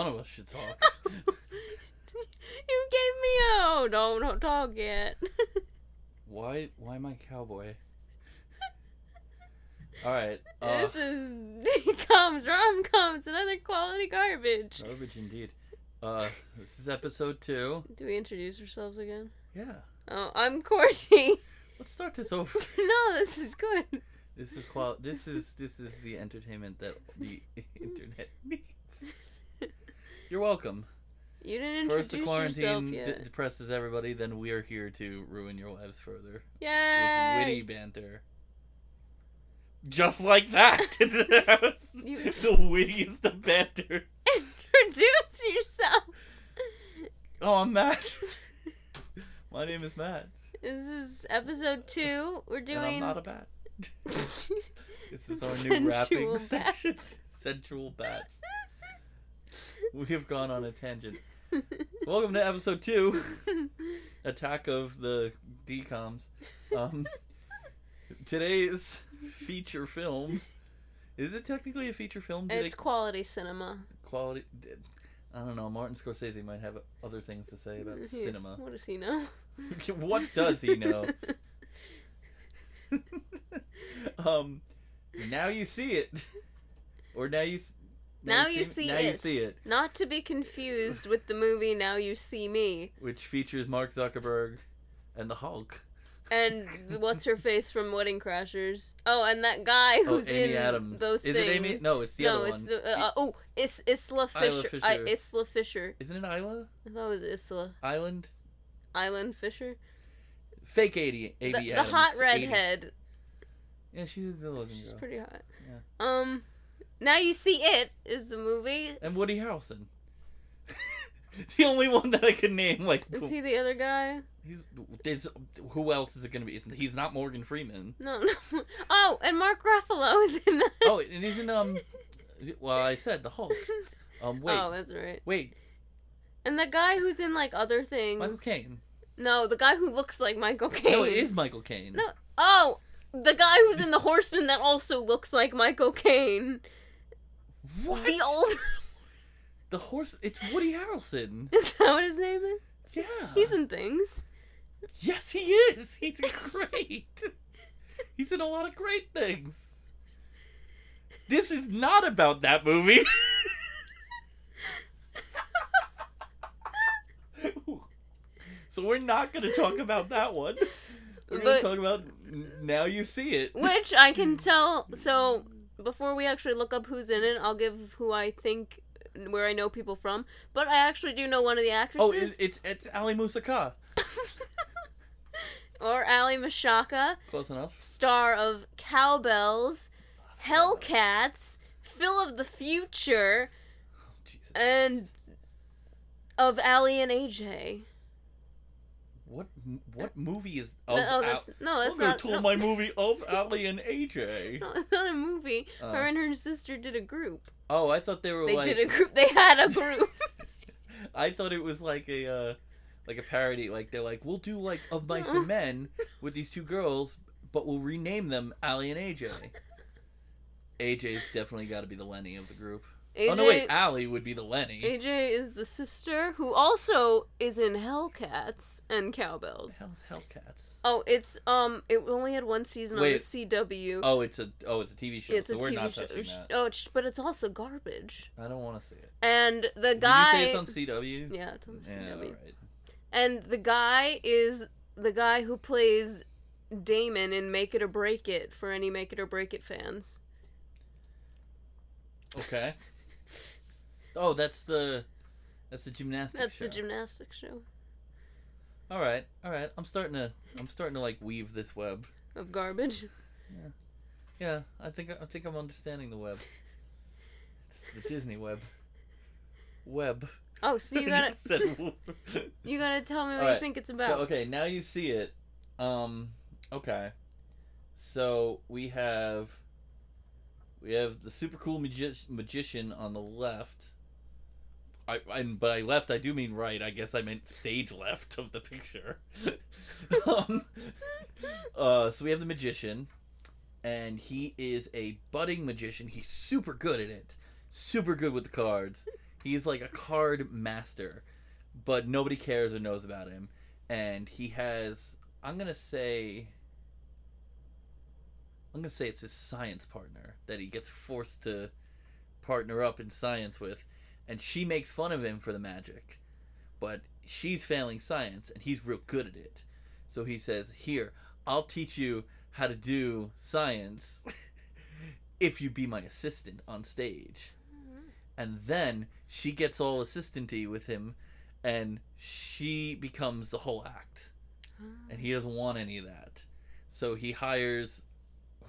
One of us should talk. you gave me oh don't don't talk yet. why? Why my cowboy? All right. Uh, this is comes rom coms another quality garbage. garbage indeed. Uh, this is episode two. Do we introduce ourselves again? Yeah. Oh, I'm Courtney. Let's start this over. no, this is good. This is qual. This is this is the entertainment that the internet needs. You're welcome. You didn't First, introduce the yourself quarantine yet. d- depresses everybody. Then we are here to ruin your lives further with Yay! witty banter. Just like that. that was You- the wittiest of banter. Introduce yourself. Oh, I'm Matt. My name is Matt, This is episode two. We're and doing. I'm not a bat. This is our new rapping section. bats. Sensual bats. We have gone on a tangent. Welcome to episode two, Attack of the DComs. Um, today's feature film. Is it technically a feature film? Do it's they quality cinema. quality? I don't know. Martin Scorsese might have other things to say about cinema. What does he know? what does he know? um, now you see it, or now you. S- Now you see Now you it. see it, Not to be confused with the movie Now You See Me which features Mark Zuckerberg and the Hulk. and what's her face from Wedding Crashers. Oh, and that guy Oh, who's Amy in Adams. those Is things. it Amy? No, it's the no, other it's one. the, uh, oh, it's Isla Fisher. I, Isla Fisher. Isn't it Isla I thought it was Isla Island? Island Fisher. Fake eighty. The, the hot 80. redhead. Yeah, she's a good looking She's girl. pretty hot. Yeah. Um, now you see it is the movie. And Woody Harrelson. it's the only one that I can name. Like, Is he the other guy? he's there's, who else is it gonna be? Isn't he's not Morgan Freeman? No, no. Oh, and Mark Ruffalo is in that. Oh, and isn't um? Well, I said the Hulk. Um, wait, Oh, that's right. wait, And the guy who's in like other things. Michael Caine. No, the guy who looks like Michael Caine. No, it is Michael Caine. No. Oh, the guy who's in the Horseman that also looks like Michael Caine. What? The older. The horse. It's Woody Harrelson. Is that what his name is? Yeah. He's in things. Yes, he is. He's great. He's in a lot of great things. This is not about that movie. so we're not going to talk about that one. We're going to talk about Now You See It. Which I can tell. So before we actually look up who's in it, I'll give who I think, where I know people from. But I actually do know one of the actresses. Oh, it's it's, it's Ali Musaka. or Ali Mashaka, Close enough. star of Cowbells, Hellcats, Phil of the Future, oh, Jesus. and of Ali and AJ. What what movie is of No, oh, Al- that's no, that's not. tell no. my movie of Ali and AJ. No, it's not a movie. Oh. Her and her sister did a group. Oh, I thought they were They like. did a group. They had a group. I thought it was like a uh, like a parody. Like they're like, we'll do like of mice and men with these two girls, but we'll rename them Ali and AJ. AJ's definitely got to be the Lenny of the group. AJ, oh no, wait, Ali would be the Lenny. AJ is the sister who also is in Hellcats and Cowbells. hell's Hellcats? Oh, it's um, it only had one season on the CW. Oh, it's a oh, it's a TV show. it's so a we're TV not show. Oh, it's, but it's also garbage. I don't want to see it. And the guy. Did you say it's on CW? yeah, it's on the Yeah, CW. alright. And the guy is the guy who plays Damon in Make It or Break It for any Make It or Break It fans. Okay. Oh, that's the that's the gymnastics. That's show. the gymnastics show All right, all right. I'm starting to I'm starting to like weave this web. of garbage. Yeah, yeah. I think I think I'm understanding the web. It's the Disney web. Web. Oh, so you gotta you gotta tell me what you think it's about. So okay, now you see it. Um, okay. So we have we have the super cool magi- magician on the left. I and but I left. I do mean right. I guess I meant stage left of the picture. um, uh, so we have the magician, and he is a budding magician. He's super good at it. Super good with the cards. He's like a card master, but nobody cares or knows about him. And he has, I'm gonna say, I'm gonna say it's his science partner that he gets forced to partner up in science with, and she makes fun of him for the magic, but she's failing science and he's real good at it. So he says, "Here, I'll teach you how to do science if you be my assistant on stage." Mm-hmm. And then she gets all assistanty with him and she becomes the whole act. And he oh. doesn't want any of that. So he hires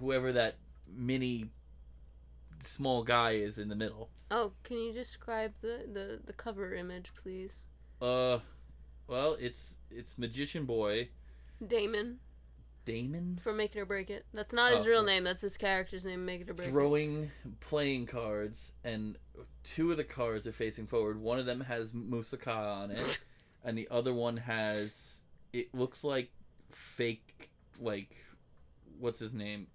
whoever that mini small guy is in the middle. Oh, can you describe the, the, the cover image, please? Uh well, it's it's Magician Boy Damon Damon from Make It or Break It. That's not his Oh, real name. That's his character's name. Make It or Break It. throwing playing cards and two of the cards are facing forward. One of them has Musaka on it and the other one has it looks like fake like what's his name?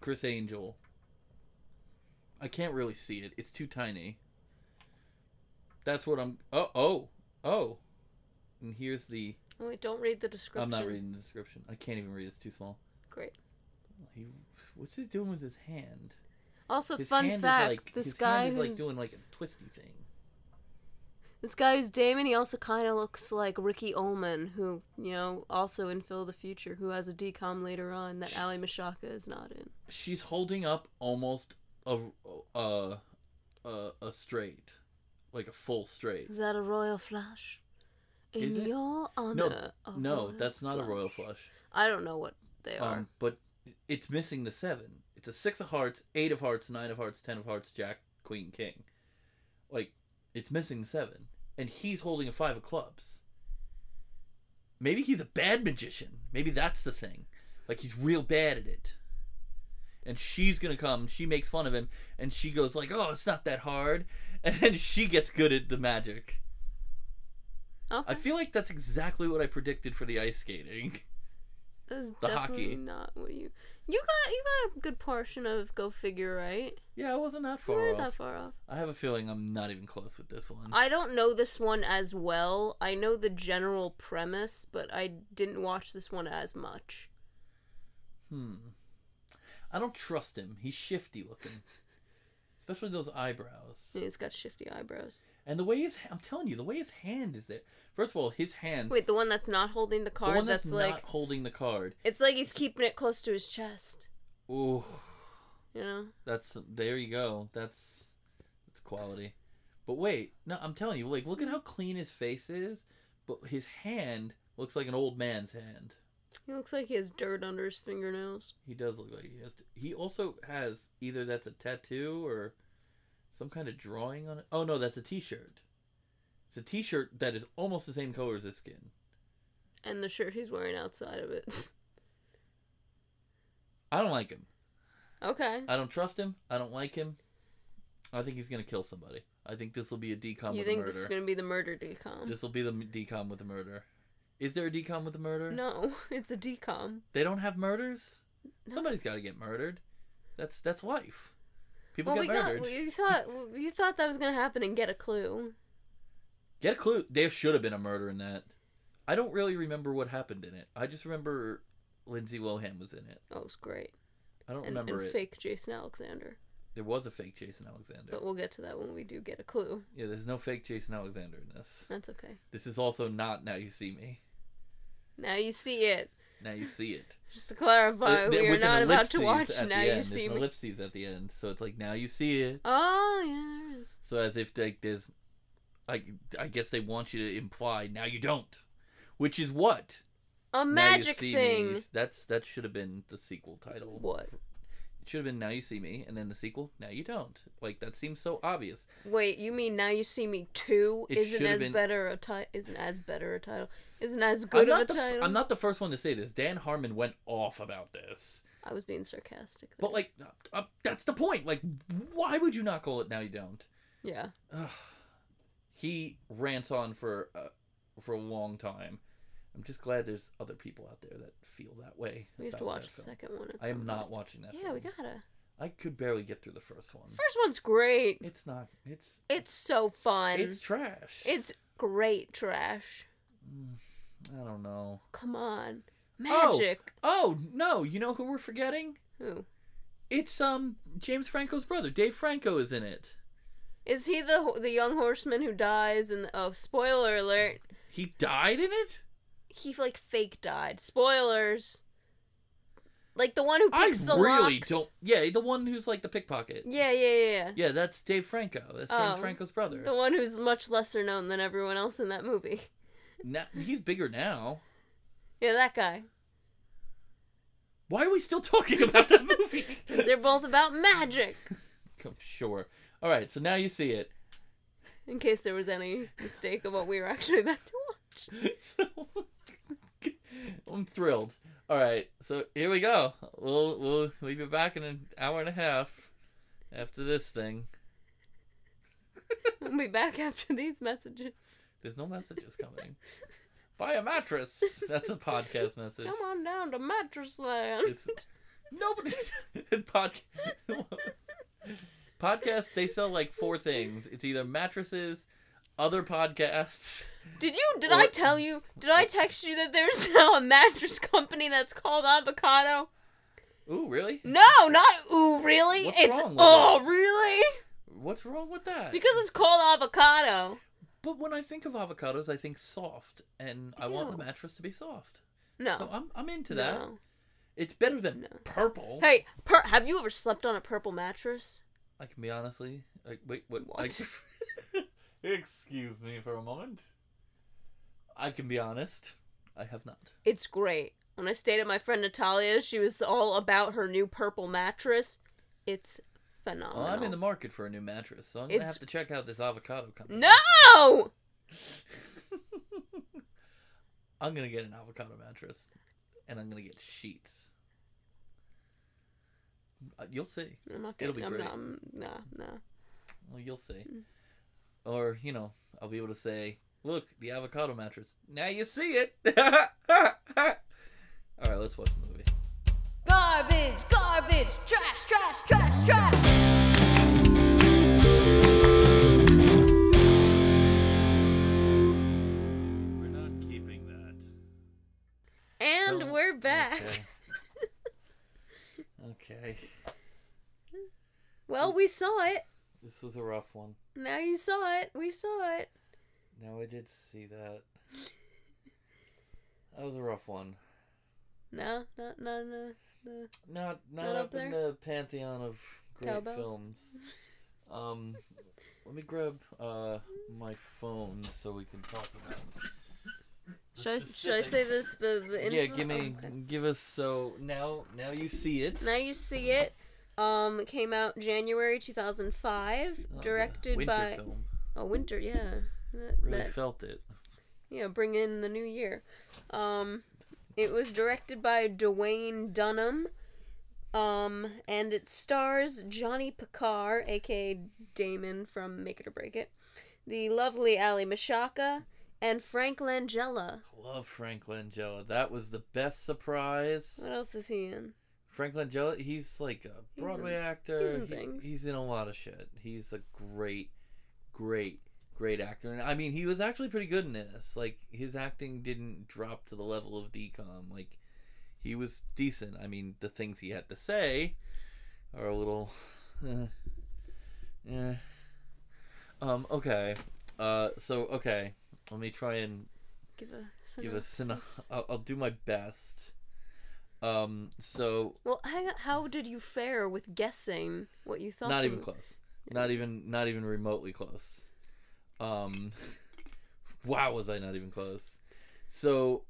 Criss Angel. I can't really see it. It's too tiny. That's what I'm Oh, oh. Oh. And here's the Oh, wait, don't read the description. I'm not reading the description. I can't even read. It's too small. Great. He what's he doing with his hand? Also, His fun hand fact: like, this his guy is like doing like a twisty thing. this guy who's Damon, he also kind of looks like Ricky Ullman, who you know also in Phil the Future, who has a DCOM later on that Ali Mashaka is not in. She's holding up almost a a a, a straight, like a full straight. Is that a royal flush? In Is it? your honor. No, no, that's not a royal flush. flush. I don't know what they are. Um, but it's missing the seven. It's a six of hearts, eight of hearts, nine of hearts, ten of hearts, jack, queen, king. Like it's missing seven, and he's holding a five of clubs. Maybe he's a bad magician. Maybe that's the thing. Like he's real bad at it. And she's gonna come. She makes fun of him, and she goes like, "Oh, it's not that hard," and then she gets good at the magic. okay. I feel like that's exactly what I predicted for the ice skating. That's the definitely hockey. not what you you got. You got a good portion of Go Figure, right? Yeah, I wasn't that You weren't off. that far off. I have a feeling I'm not even close with this one. I don't know this one as well. I know the general premise, but I didn't watch this one as much. Hmm. I don't trust him. He's shifty looking. Especially those eyebrows. Yeah, He's got shifty eyebrows. And the way his I'm telling you, the way his hand is there. First of all, his hand Wait, the one that's not holding the card. the one that's, that's, not like holding the card. it's like he's keeping it close to his chest. Ooh. You know. That's there you go. That's that's quality. But wait, no, I'm telling you, like look at how clean his face is, but his hand looks like an old man's hand. He looks like he has dirt under his fingernails. He does look like he has. He also has either that's a tattoo or some kind of drawing on it. Oh no, that's a T-shirt. It's a T-shirt that is almost the same color as his skin. And the shirt he's wearing outside of it. I don't like him. okay. I don't trust him. I don't like him. I think he's gonna kill somebody. I think this will be a DCOM You with think this is gonna be the murder DCOM? This will be the DCOM with the murder. Is there a DCOM with a murder? No, it's a DCOM. They don't have murders. No. Somebody's got to get murdered. That's that's life. People Well, get we murdered. well, You thought you thought that was gonna happen and get a clue. Get a clue. There should have been a murder in that. I don't really remember what happened in it. I just remember Lindsay Lohan was in it. Oh, it was great. I don't And, remember and it. fake Jason Alexander. There was a fake Jason Alexander. But we'll get to that when we do get a clue. Yeah, there's no fake Jason Alexander in this. That's okay. This is also not Now You See Me. Now you see it. Now You See It. Just to clarify, we are not about to watch Now You end. See There's Me. ellipses at the end, so it's like Now You See It. Oh yeah, there is. So as if like there's, like I guess they want you to imply now you don't, which is what A magic thing. Me. That's that should have been the sequel title. What? Should have been Now You See Me, and then the sequel Now You Don't. Like that seems so obvious. Wait, you mean Now You See Me Two It isn't as been- better a title? Isn't as better a title? Isn't as good of a title? I'm not the first one to say this. Dan Harmon went off about this, I was being sarcastic. but there. like uh, that's the point. Like, why would you not call it Now You Don't? yeah, Ugh. He rants on for uh, for a long time. I'm just glad there's other people out there that feel that way. we have to watch the second one. I am not watching that. Yeah, film. we gotta. I could barely get through the first one. First one's great. It's not. It's It's so fun. it's trash. It's great trash. I don't know. Come on. Oh. Magic. Oh no! You know who we're forgetting? Who? It's um James Franco's brother. Dave Franco is in it. Is he the the young horseman who dies and oh spoiler alert. He died in it. He like fake died. Spoilers. Like the one who I picks the really locks. don't. Yeah, the one who's like the pickpocket. Yeah, yeah, yeah, yeah. Yeah, that's Dave Franco. That's James Oh, Franco's brother. The one who's much lesser known than everyone else in that movie. Now, he's bigger now. Yeah, that guy. Why are we still talking about that movie? they're both about magic. Come- sure. All right, so now you see it. In case there was any mistake of what we were actually meant to So, I'm thrilled. All right, so here we go. We'll we'll we'll be back in an hour and a half after this thing. We'll be back after these messages. There's no messages coming. Buy a mattress. That's a podcast message. Come on down to Mattress Land. It's nobody podcast. podcasts. They sell like four things. It's either mattresses, other podcasts. Did you? Did Or- I tell you? Did I text you that there's now a mattress company that's called Avocado? Ooh, really? No, not ooh, really? What's it's wrong with oh, really? What's wrong with that? Because it's called avocado. but when I think of avocados, I think soft, and I want the mattress to be soft. No. So I'm I'm into that. no. It's better than No. purple. Hey, per- have you ever slept on a purple mattress? I can be honestly. Like, wait, what? What? I- Excuse me for a moment. I can be honest. I have not. It's great. When I stayed at my friend Natalia's, she was all about her new purple mattress. It's phenomenal. Well, I'm in the market for a new mattress, so I'm gonna It's- have to check out this avocado company. No! I'm gonna get an avocado mattress, and I'm gonna get sheets. Uh, You'll see. I'm not It'll be I'm great. not, I'm, nah, nah. Well, you'll see. Or you know, I'll be able to say, "Look, the avocado mattress. Now you see it." All right, let's watch the movie. Garbage, garbage, trash, trash, trash, trash. We're not keeping that. And Don't- we're back. Okay. okay. Well, we saw it. This was a rough one. Now you saw it. We saw it. Now I did see that. That was a rough one. No, not, not, no, no. Not not, Not up, up in the pantheon of great Cowbells? films. Um, let me grab uh my phone so we can talk about. the Should I, should I say this? The the info? Yeah, give me, Oh, okay. give us. So now, now you see it. Now you see it. Um, came out January 2005, That was a directed by film. oh winter, yeah. That, Really that- felt it. yeah, bring in the new year. Um, it was directed by Duwayne Dunham. Um, and it stars Johnny Pacar, aka Damon from Make It or Break It, the lovely Ali Mashaka, and Frank Langella. I love Frank Langella. That was the best surprise. What else is he in? Frank Langella, he's like a He's Broadway in- actor. he's in He- he's in a lot of shit. He's a great, great, great actor. And I mean, he was actually pretty good in this. Like his acting didn't drop to the level of DCOM. Like he was decent. I mean, the things he had to say are a little, uh, yeah. Um. Okay. Uh. So okay. Let me try and Give a give a synopsis. I'll, I'll do my best. Um. So Well, hang on, how did you fare with guessing what you thought? not even close not even not even remotely close um wow was i not even close so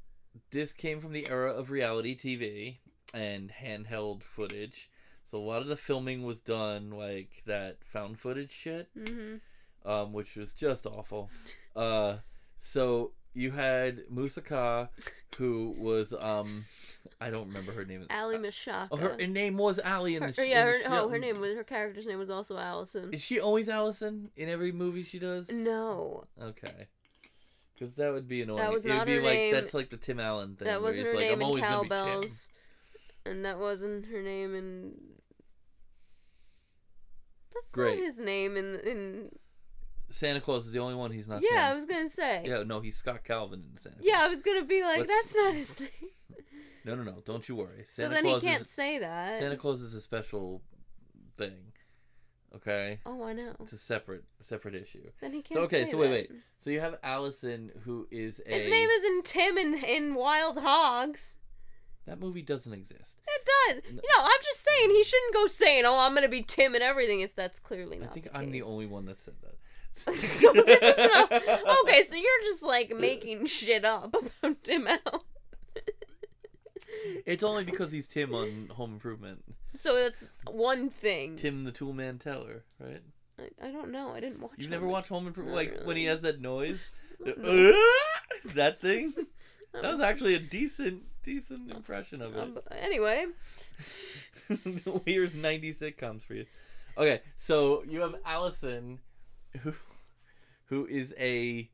this came from the era of reality tv and handheld footage so a lot of the filming was done like that found footage shit Mhm. um which was just awful uh so you had musaka who was um i don't remember her name Ali uh, Mashaka. oh, her, her name was Ali in the yeah, her, the oh, her name was her character's name was also Allison. Is she always Allison in every movie she does? No, Okay. Because that would be annoying. That was it would not be her like name. that's like the Tim Allen thing. that wasn't her like, name I'm in always gonna be Tim." Cowbells, and that wasn't her name in That's Great. not his name in in. Santa Claus is the only one he's not. Yeah, I was gonna say. Yeah, no, he's Scott Calvin in Santa. Claus. Yeah, I was gonna be like, Let's- that's not his name. No, no, no. Don't you worry. Santa so then Claus he can't is say that. Santa Claus is a special thing. Okay, oh, I know. it's a separate separate issue. Then he can't. So okay, so wait, that. wait. So you have Allison, who is a. His name isn't Tim in in Wild Hogs. That movie doesn't exist. It does. You know, I'm just saying he shouldn't go saying, "Oh, I'm gonna be Tim and everything," if that's clearly not. I think the I'm the only one that said that. so this is not okay. So you're just like making shit up about Tim Allen. It's only because he's Tim on Home Improvement. So that's one thing. Tim the Toolman Teller, right? I, I don't know. I didn't watch. You've never watched Home Improvement? Like when he has that noise? No. that thing? That was actually a decent, decent impression of it. Um, anyway, Here's 90 sitcoms for you. Okay, so you have Allison, who, who is a.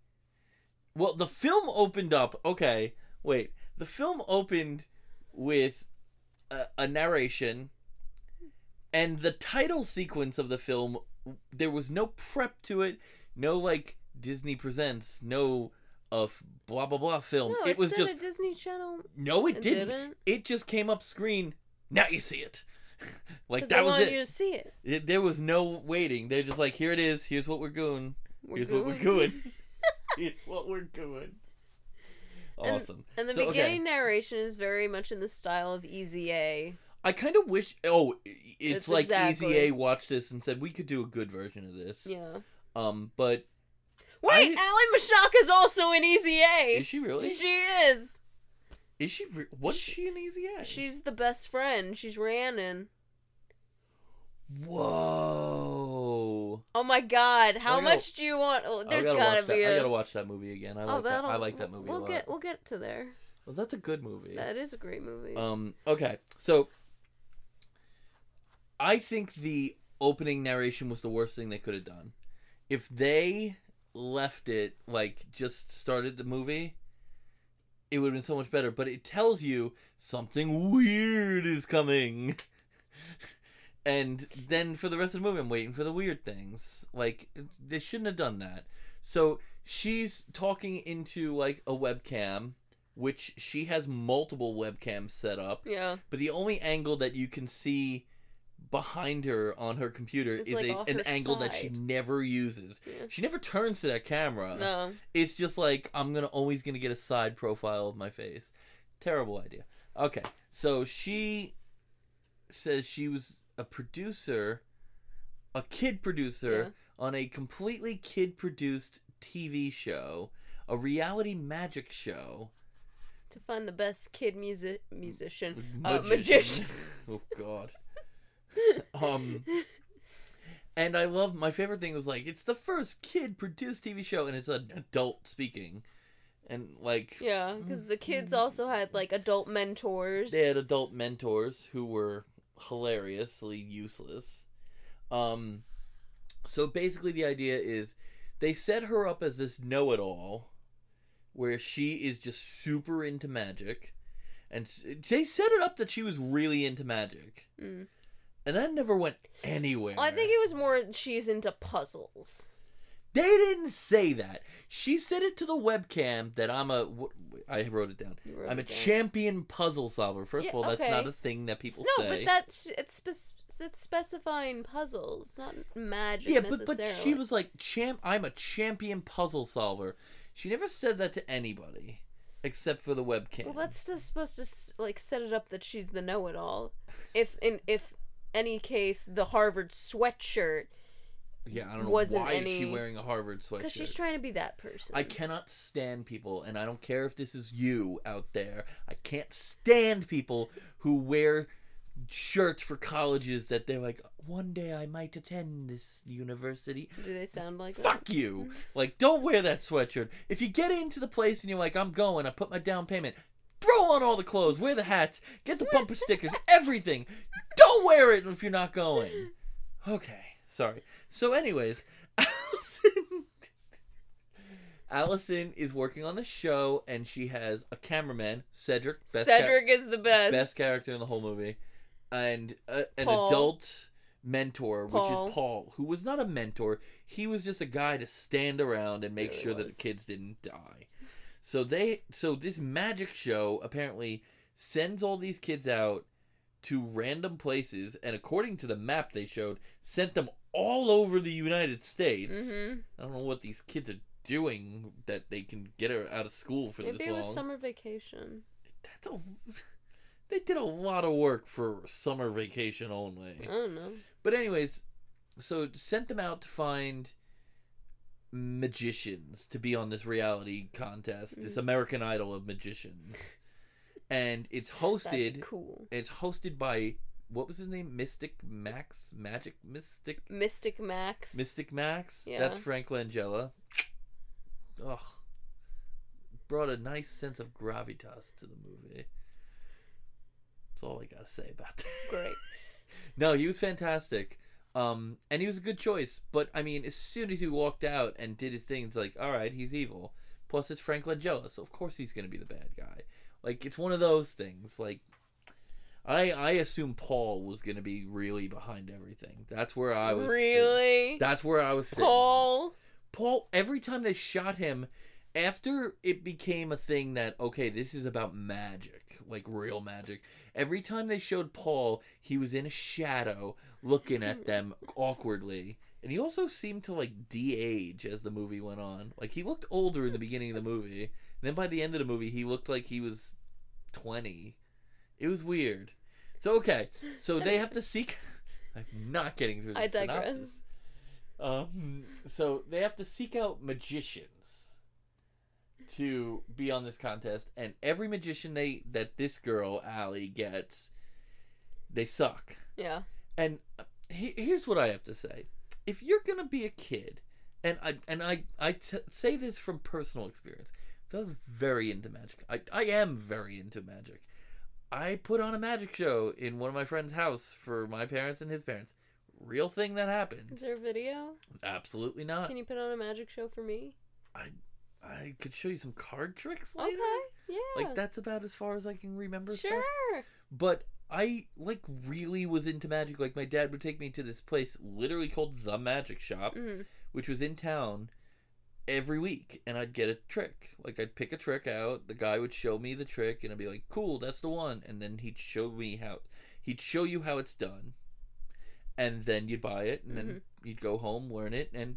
Well, the film opened up. Okay, wait. The film opened with a, a narration, and the title sequence of the film. There was no prep to it. No like Disney presents. No of blah blah blah film. no, it, it, was just a Disney Channel. no, it It didn't. didn't? It just came up screen. Now you see it. like that was it. you to see it. It- There was no waiting. They're just like, here it is. Here's what we're doing. We're Here's what we're going. doing. Here's what we're doing. And- Awesome. And the So, okay, beginning narration is very much in the style of Easy A. I kind of wish. Oh, it's, It's like exactly- Easy A watched this and said we could do a good version of this. Yeah. Um, but Wait, I- Ally Mashak is also in Easy A. is she really? She is. Is she? Re- What's She- she in Easy A? She's the best friend. She's Rhiannon. Whoa. Oh my god, how gotta- much do you want? Oh, there's gotta gotta be that. I a. gotta watch that movie again. I oh, like that. I like that movie We'll a lot. get we'll get to there. Well, that's a good movie. That is a great movie. Um. Okay. So, I think the opening narration was the worst thing they could have done. If they left it like just started the movie, it would have been so much better. But it tells you something weird is coming. and then for the rest of the movie, I'm waiting for the weird things. Like they shouldn't have done that. So she's talking into like a webcam, which she has multiple webcams set up. yeah. But the only angle that you can see behind her on her computer It's is like a, an angle that she never uses. Yeah. She never turns to that camera. No. It's just like I'm gonna always gonna get a side profile of my face. Terrible idea. Okay, so she says she was a producer, a kid producer on a completely kid produced TV show, a reality magic show. To find the best kid music musician, uh, magician. oh God. um. And I love my favorite thing was like it's the first kid produced TV show and it's an adult speaking, and like Yeah, because the kids also had like adult mentors. they had adult mentors who were hilariously useless. Um, so basically, the idea is they set her up as this know-it-all, where she is just super into magic, and they set it up that she was really into magic, Mm. and that never went anywhere. I think it was more she's into puzzles. They didn't say that. She said it to the webcam that I'm a. I wrote it down. Wrote I'm a down. champion puzzle solver. First Yeah, of all, that's okay. not a thing that people no, say. No, but that's it's spec- it's specifying puzzles, not magic yeah, but but she was like champ. I'm a champion puzzle solver. She never said that to anybody, except for the webcam. Well, that's just supposed to like set it up that she's the know-it-all. If in if any case the Harvard sweatshirt yeah. I don't know wasn't why is she wearing a Harvard sweatshirt. because she's trying to be that person. I cannot stand people, and I don't care if this is you out there. I can't stand people who wear shirts for colleges that they're like, one day I might attend this university. Do they sound like that? Fuck you! Like, don't wear that sweatshirt. If you get into the place and you're like, I'm going, I put my down payment. Throw on all the clothes, wear the hats, get the bumper stickers, everything. Don't wear it if you're not going. Okay, sorry. So, anyways, Allison. Allison is working on the show, and she has a cameraman, Cedric. Best char- Cedric is the best. best character in the whole movie, and uh, an Paul. adult mentor, which is Paul, who was not a mentor. He was just a guy to stand around and make Really sure that the kids didn't die. So they so this magic show apparently sends all these kids out to random places and according to the map they showed sent them all over the United States. Mm-hmm. I don't know what these kids are doing that they can get her out of school for Maybe this it was summer vacation. That's a they did a lot of work for summer vacation only. I don't know. But anyways, so sent them out to find magicians to be on this reality contest, this Mhm. American Idol of magicians. And it's hosted cool. it's hosted by what was his name? Mystic Max Magic Mystic Mystic Max. Mystic Max? Yeah. That's Frank Langella. Ugh. Brought a nice sense of gravitas to the movie. That's all I gotta say about that. Great. no, he was fantastic. Um, and he was a good choice. But I mean, as soon as he walked out and did his thing, it's like, all right, he's evil. Plus, it's Frank Langella, so of course he's gonna be the bad guy. Like, it's one of those things. Like, I I assume Paul was gonna be really behind everything. That's where I was. sitting. really? That's where I was. Sitting. Paul? Paul, every time they shot him, after it became a thing that, okay, this is about magic, like real magic, every time they showed Paul, he was in a shadow looking at them awkwardly. And he also seemed to like de age as the movie went on. Like he looked older in the beginning of the movie. And then by the end of the movie, he looked like he was 20. It was weird. So, okay. So they have to seek. I'm not getting through the I digress. synopsis. Um, so they have to seek out magicians to be on this contest, and every magician they that this girl Allie gets, they suck. Yeah. And uh, he, here's what I have to say: if you're gonna be a kid, and I and I I t- say this from personal experience, so I was very into magic. I I am very into magic. I put on a magic show in one of my friend's house for my parents and his parents. Real thing that happened. Is there a video? Absolutely not. Can you put on a magic show for me? I I could show you some card tricks later. Okay. Yeah. Like that's about as far as I can remember Sure. stuff. But I like really was into magic. Like my dad would take me to this place literally called the Magic Shop, Mm. which was in town every week and I'd get a trick. Like I'd pick a trick out, the guy would show me the trick and I'd be like, "Cool, that's the one." And then he'd show me how he'd show you how it's done. And then you'd buy it and then you'd go home, learn it and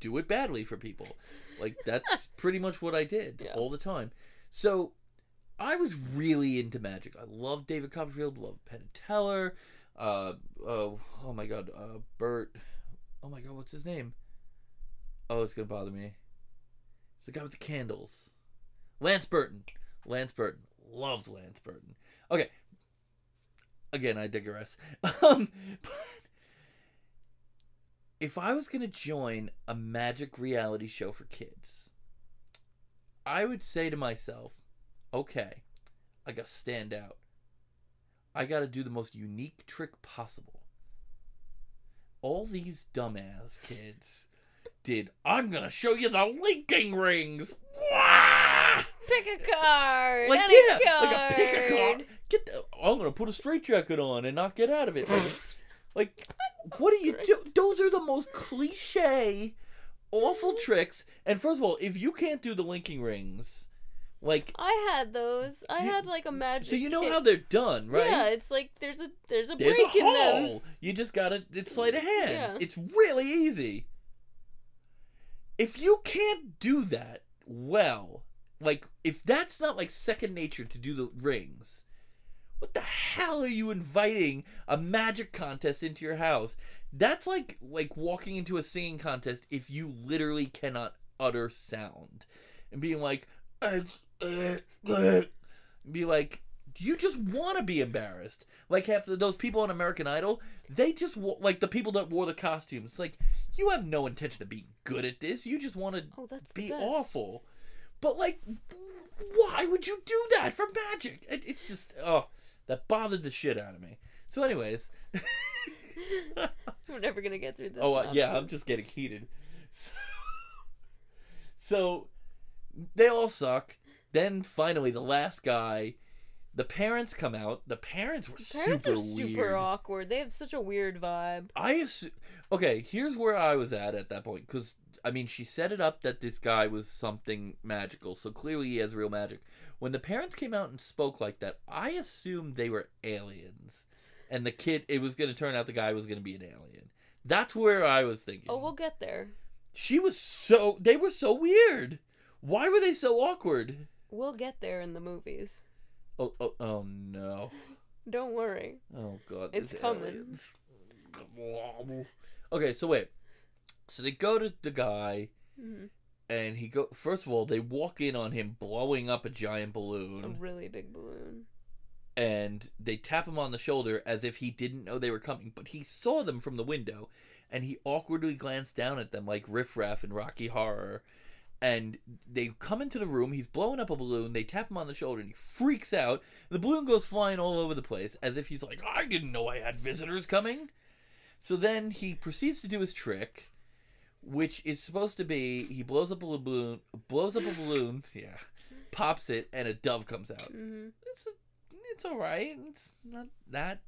do it badly for people. Like that's pretty much what I did Yeah. all the time. So I was really into magic. I love David Copperfield, love Penn and Teller. Uh, oh, oh my God, uh, Bert. Oh my God, what's his name? Oh, it's gonna bother me. It's the guy with the candles. Lance Burton. Lance Burton. Loved Lance Burton. Okay. Again, I digress. Um, but if I was gonna join a magic reality show for kids, I would say to myself, okay, I gotta stand out. I gotta do the most unique trick possible. All these dumbass kids did, I'm gonna show you the linking rings! Wah! Pick a card. Like, Any yeah, card. like a pick a card. Get the, I'm gonna put a straitjacket on and not get out of it. Like, what do you do? Those are the most cliche, awful tricks. And first of all, if you can't do the linking rings, like, I had those. I You- had like a magic. so you know kit. how they're done, right? Yeah, it's like there's a there's a There's break a in them. hole. You just gotta it's sleight of hand. Yeah. It's really easy. If you can't do that well, like if that's not like second nature to do the rings, what the hell are you inviting a magic contest into your house? That's like like walking into a singing contest if you literally cannot utter sound and being like uh, uh, uh, be like you just want to be embarrassed. Like half of those people on american idol they just like the people that wore the costumes it's like you have no intention of being good at this you just want to Oh, be awful. But like why would you do that for magic? It, it's just oh that bothered the shit out of me. So anyways. We're never gonna get through this. oh uh, yeah i'm just getting heated. So, so they all suck. Then finally the last guy The parents come out. The parents were Parents super are super weird. awkward. They have such a weird vibe. I assume. Okay, here's where I was at at that point because I mean she set it up that this guy was something magical, so clearly he has real magic. When the parents came out and spoke like that, I assumed they were aliens, and the kid it was going to turn out the guy was going to be an alien. That's where I was thinking. Oh, we'll get there. She was so they were so weird. Why were they so awkward? We'll get there in the movies. Oh oh, oh no. Don't worry. Oh god. It's coming. alien. Okay, so wait. So they go to the guy Mhm. and he go first of all they walk in on him blowing up a giant balloon. A really big balloon. and they tap him on the shoulder as if he didn't know they were coming, but he saw them from the window and he awkwardly glanced down at them like Riff Raff and Rocky Horror. And they come into the room, he's blowing up a balloon, they tap him on the shoulder and he freaks out. The balloon goes flying all over the place as if he's like, I didn't know I had visitors coming. So then he proceeds to do his trick, which is supposed to be he blows up a balloon, blows up a balloon, yeah, pops it, and a dove comes out hmm it's it's all right. It's not that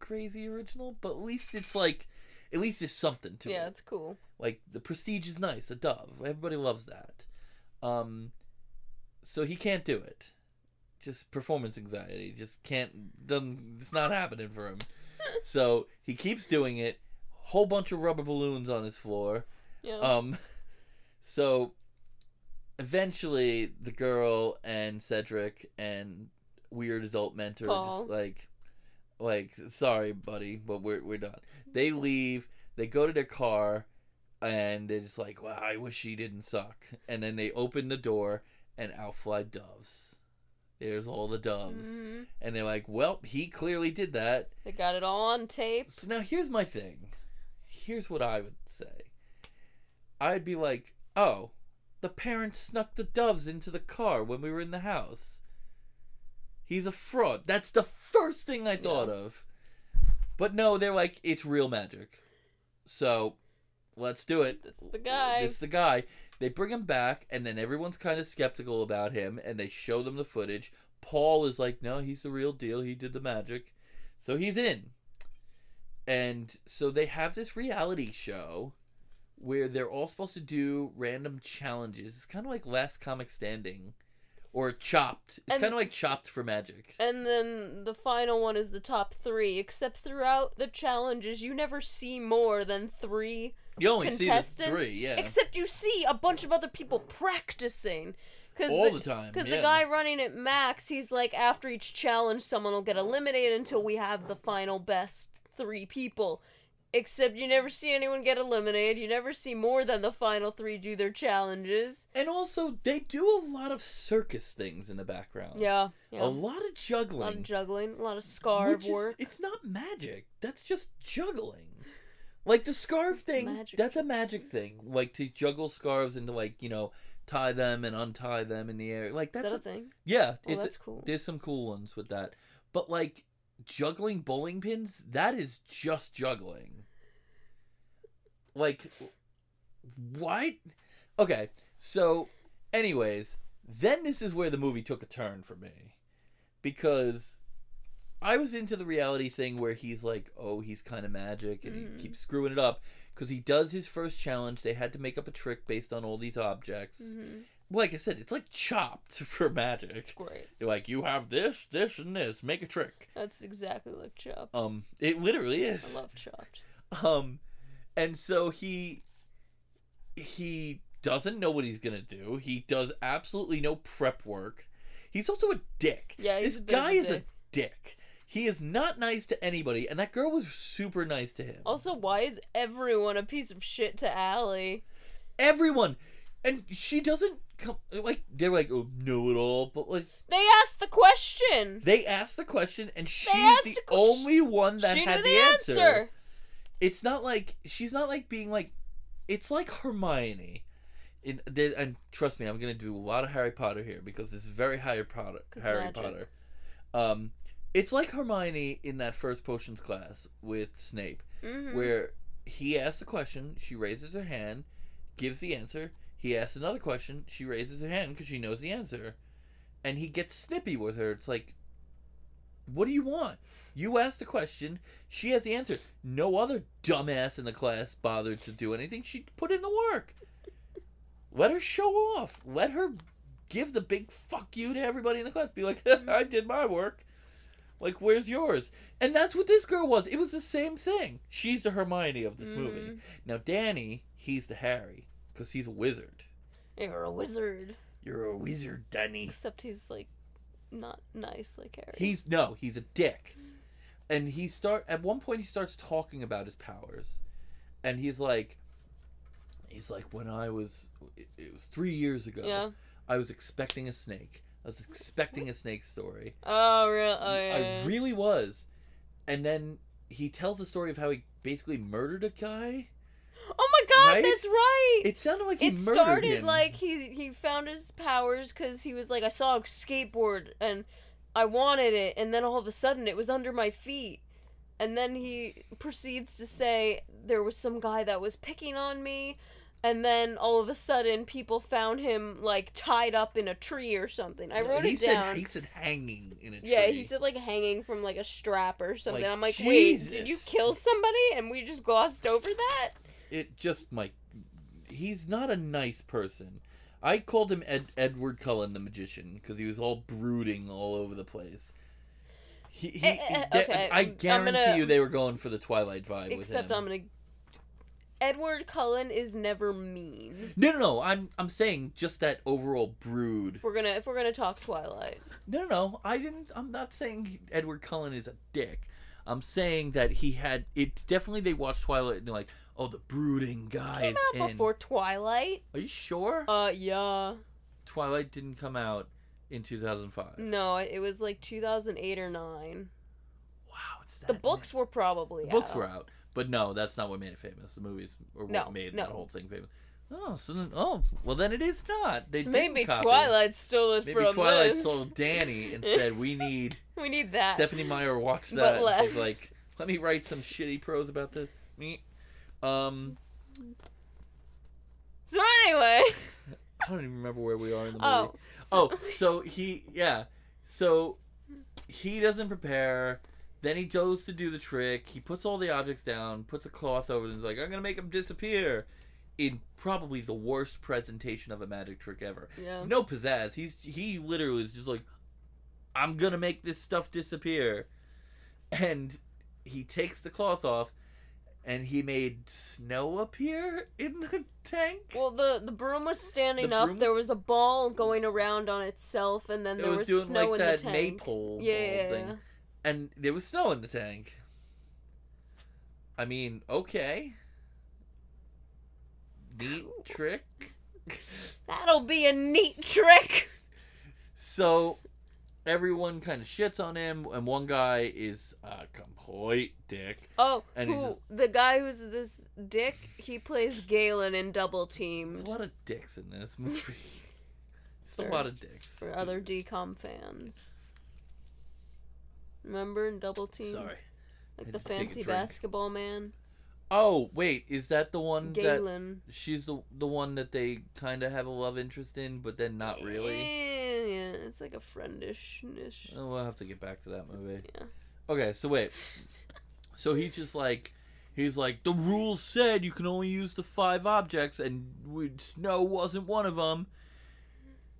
crazy original, but at least it's like at least there's something to Yeah, it. it's cool. Like the prestige is nice, a dove. Everybody loves that. Um so he can't do it. Just performance anxiety. Just can't doesn't it's not happening for him. so he keeps doing it. Whole bunch of rubber balloons on his floor. Yeah. Um, so eventually the girl and Cedric and weird adult mentor Paul. just like, like, sorry, buddy, but we're we're done. They leave. They go to their car, and they're just like, wow, I wish he didn't suck. And then they open the door, and out fly doves. There's all the doves, Mhm. and they're like, well, he clearly did that. They got it all on tape. So now here's my thing. Here's what I would say. I'd be like, oh, the parents snuck the doves into the car when we were in the house. He's a fraud. That's the first thing I thought Yeah. of. But no, they're like, it's real magic. So let's do it. This is the guy. This is the guy. They bring him back, and then everyone's kind of skeptical about him, and they show them the footage. Paul is like, no, he's the real deal. He did the magic. So he's in. And so they have this reality show where they're all supposed to do random challenges. It's kind of like Last Comic Standing or Chopped. It's kind of like Chopped for magic. And then the final one is the top three. Except throughout the challenges, you never see more than three You only see the contestants. three, yeah. Except you see a bunch of other people practicing. Cause All the time, Because yeah. the guy running it, Max, he's like, after each challenge, someone will get eliminated until we have the final best three people. Except you never see anyone get eliminated. You never see more than the final three do their challenges. And also, they do a lot of circus things in the background. Yeah, yeah. A lot of A juggling. lot of juggling, a lot of scarf Which is- work. It's not magic. That's just juggling. Like the scarf thing, magic that's a magic thing. Like to juggle scarves and to like, you know, tie them and untie them in the air. Like that's that a a, thing? yeah, Oh, it's that's cool. there's some cool ones with that. But like juggling bowling pins, that is just juggling. Like what? Okay, so anyways, then this is where the movie took a turn for me. Because I was into the reality thing where he's like, oh, he's kind of magic and Mhm. he keeps screwing it up. Because he does his first challenge, they had to make up a trick based on all these objects. hmm Like I said, it's like chopped for magic. It's great. They're like, you have this, this, and this. Make a trick. That's exactly like Chopped. Um, it literally is. I love Chopped. Um, and so he he doesn't know what he's gonna do. He does absolutely no prep work. He's also a dick. Yeah, this a bit of guy is dick. a dick. He is not nice to anybody, and that girl was super nice to him. Also, why is everyone a piece of shit to Allie? Everyone, and she doesn't come like they're like oh know it all, but like They asked the question. they asked the question, and she's the only one that she had knew the, the answer. answer. it's not like she's not like being like it's like Hermione. In, and trust me, I'm gonna do a lot of Harry Potter here because this is very Harry Potter. Harry magic. Potter. Um, it's like Hermione in that first potions class with Snape, Mm-hmm. where he asks a question, she raises her hand, gives the answer. He asks another question, she raises her hand because she knows the answer, and he gets snippy with her. It's like, what do you want? You asked a question. She has the answer. No other dumbass in the class bothered to do anything. She put in the work. Let her show off. Let her give the big fuck you to everybody in the class. Be like, I did my work. Like, where's yours? And that's what this girl was. It was the same thing. She's the Hermione of this movie. Mhm. Now, Danny, he's the Harry because he's a wizard. You're a wizard. You're a wizard, Danny. Except he's like not nice like Harry. He's no, he's a dick. And he start at one point he starts talking about his powers. And he's like he's like when I was it, was 3 years ago. yeah. I was expecting a snake. I was expecting a snake story. Oh really? Oh, yeah, I really was. And then he tells the story of how he basically murdered a guy. Oh my god, Right? that's right. It sounded like he it started him. like he he found his powers because he was like I saw a skateboard and I wanted it, and then all of a sudden it was under my feet, and then he proceeds to say there was some guy that was picking on me, and then all of a sudden people found him like tied up in a tree or something. I wrote he it said, down. He said hanging in a tree. yeah, he said like hanging from like a strap or something. Like, I'm like, wait, did you kill somebody? And we just glossed over that. It just like he's not a nice person. I called him Ed, Edward Cullen the magician because he was all brooding all over the place. He, he, Eh, eh, they- okay, I guarantee gonna- you they were going for the Twilight vibe Except with him. I'm gonna. Edward Cullen is never mean. No, no, no. I'm I'm saying just that overall brood. If we're gonna if we're gonna talk Twilight, No, no, no. I didn't. I'm not saying Edward Cullen is a dick. I'm saying that he had. It's definitely they watched Twilight and they're like, oh, the brooding this guys. came out in. before Twilight. Are you sure? Uh, yeah. Twilight didn't come out in 2005. No, it was like 2008 or nine. Wow, it's that. The books were probably The books out. were out, but no, that's not what made it famous. The movies or what No, made no. that whole thing famous. Oh, so then, oh, well then it is not. They So didn't maybe copy. Twilight stole it Maybe from Twilight this. sold Danny and said, "We need." We need that. Stephenie Meyer watched But that. and less. like, "Let me write some shitty prose about this." Me, um, So anyway. I don't even remember where we are in the movie. Oh. Oh, so he yeah. So he doesn't prepare. Then he goes to do the trick. He puts all the objects down, puts a cloth over them. He's like, I'm gonna make them disappear. In probably the worst presentation of a magic trick ever. Yeah. No pizzazz. He's he literally is just like, I'm gonna make this stuff disappear, and he takes the cloth off, and he made snow appear in the tank. Well, the the broom was standing The up. broom There was- was a ball going around on itself, and then it there was was, doing snow like in that the tank. maypole ball yeah. thing. and there was snow in the tank. I mean, okay. Neat trick. That'll be a neat trick. So everyone kind of shits on him, and one guy is a complete dick. Oh, And who, he's just- the guy who's this dick? He plays Galen in Double Team. There's a lot of dicks in this movie. Just a lot of dicks. for other DCOM fans. Remember in Double Team? Sorry. Like the to take a fancy basketball man? Oh wait, is that the one that she's the the one that they kind of have a love interest in, but then not really? Yeah, yeah, it's like a friendishness. Oh, we'll have to get back to that movie. Yeah. Okay, so wait. So he's just like, he's like, the rules said you can only use the five objects, and we, snow wasn't one of them.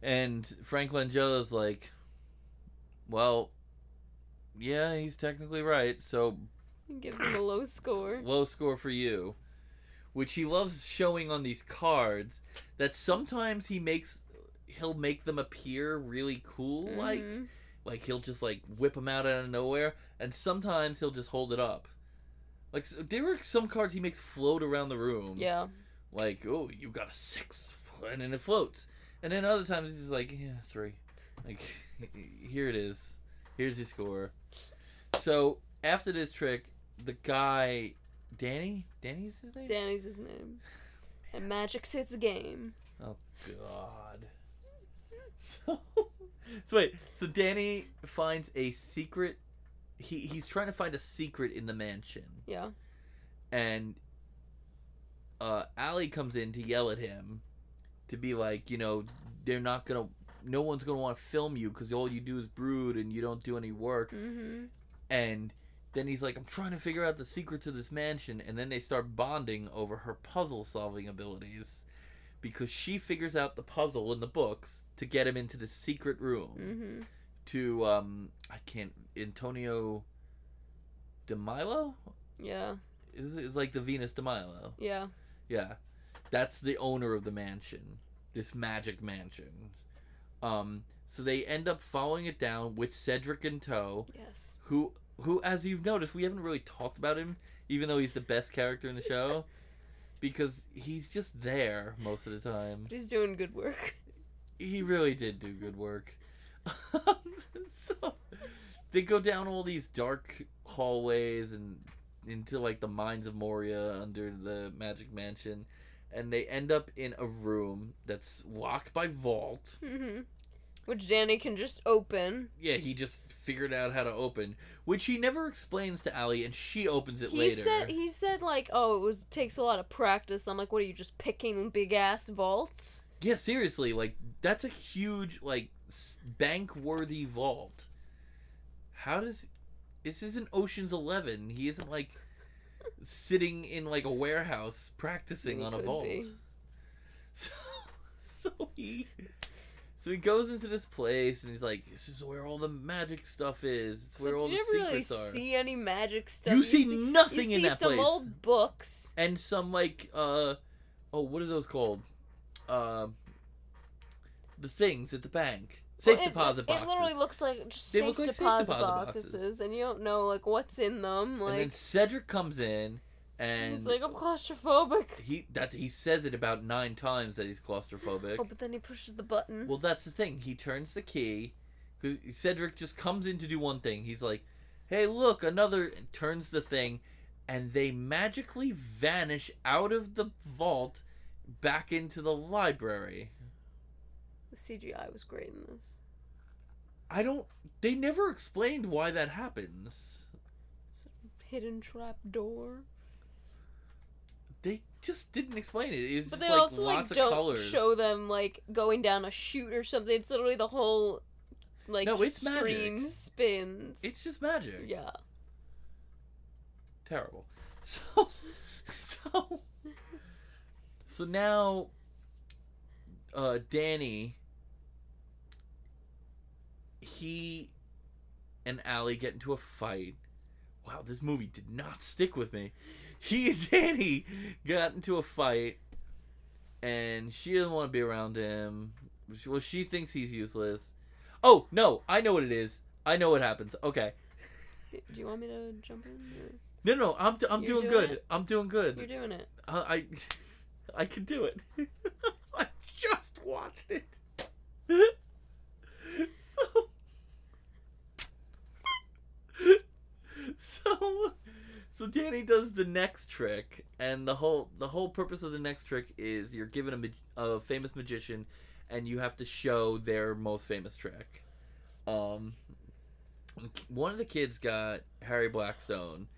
And Frank Langella's like, well, yeah, he's technically right. So He gives him a low score. low score for you. Which he loves showing on these cards. That sometimes he makes, he'll make them appear really cool, like Mhm. like he'll just like whip them out out of nowhere, and sometimes he'll just hold it up. Like s- there are some cards he makes float around the room. Yeah. Like oh, you got a six, and then it floats. And then other times he's like yeah, three. Like here it is. Here's your score. So after this trick, the guy, Danny, Danny's his name. Danny's his name. And Magic's his game. Oh God. So, wait. So Danny finds a secret. He he's trying to find a secret in the mansion, Yeah. and uh, Allie comes in to yell at him, to be like, you know, they're not gonna no one's gonna want to film you because all you do is brood and you don't do any work. Mm-hmm. And then he's like, I'm trying to figure out the secrets of this mansion. And then they start bonding over her puzzle solving abilities because she figures out the puzzle in the books to get him into the secret room Mm-hmm. to, um, I can't, Antonio de Milo? Yeah. It's, it's like the Venus de Milo. Yeah. Yeah. That's the owner of the mansion. This magic mansion. Um, so they end up following it down with Cedric in tow Yes. who who as you've noticed we haven't really talked about him even though he's the best character in the show because he's just there most of the time But he's doing good work. he really did do good work so they go down all these dark hallways and into like the mines of moria under the magic mansion and they end up in a room that's locked by vault Mm-hmm. Which Danny can just open. yeah he just figured out how to open which he never explains to Ali, and she opens it He later said he said like, oh, it was takes a lot of practice. I'm like, what are you just picking big ass vaults? Yeah, seriously, like that's a huge like bank worthy vault. How does this isn't Ocean's 11. He isn't like sitting in like a warehouse practicing on a vault. be. So so he so he goes into this place and he's like, "This is where all the magic stuff is. It's So where all you the never really secrets are." see any magic stuff. you see nothing you in see that some place. old books. and some like uh oh what are those called um the things at the bank safe Well, it- deposit boxes It literally looks like just safe, look like safe deposit, deposit boxes, boxes. and you don't know like what's in them. Like and then cedric comes in and he's like, I'm claustrophobic. he that he says it about nine times that he's claustrophobic Oh, but then he pushes the button. well that's the thing he turns the key because cedric just comes in to do one thing he's like hey look another turns the thing and they magically vanish out of the vault back into the library the CGI was great in this. I don't. They never explained why that happens. Hidden trap door. They just didn't explain it. It's But just they like also like lots of don't colors. show them like going down a chute or something. It's literally the whole like No, it's magic. screen spins. It's just magic. yeah. Terrible. So, so, so now, uh, Danny. He and Allie get into a fight. Wow, this movie did not stick with me. He and Danny got into a fight, and she doesn't want to be around him. Well, she thinks he's useless. Oh no, I know what it is. I know what happens. Okay, Do you want me to jump in? Or... no, no, I'm d- I'm doing, doing good. it? I'm doing good. You're doing it. Uh, I I can do it. I just watched it. so so so Danny does the next trick, and the whole the whole purpose of the next trick is you're given a, a famous magician, and you have to show their most famous trick. Um, one of the kids got Harry Blackstone,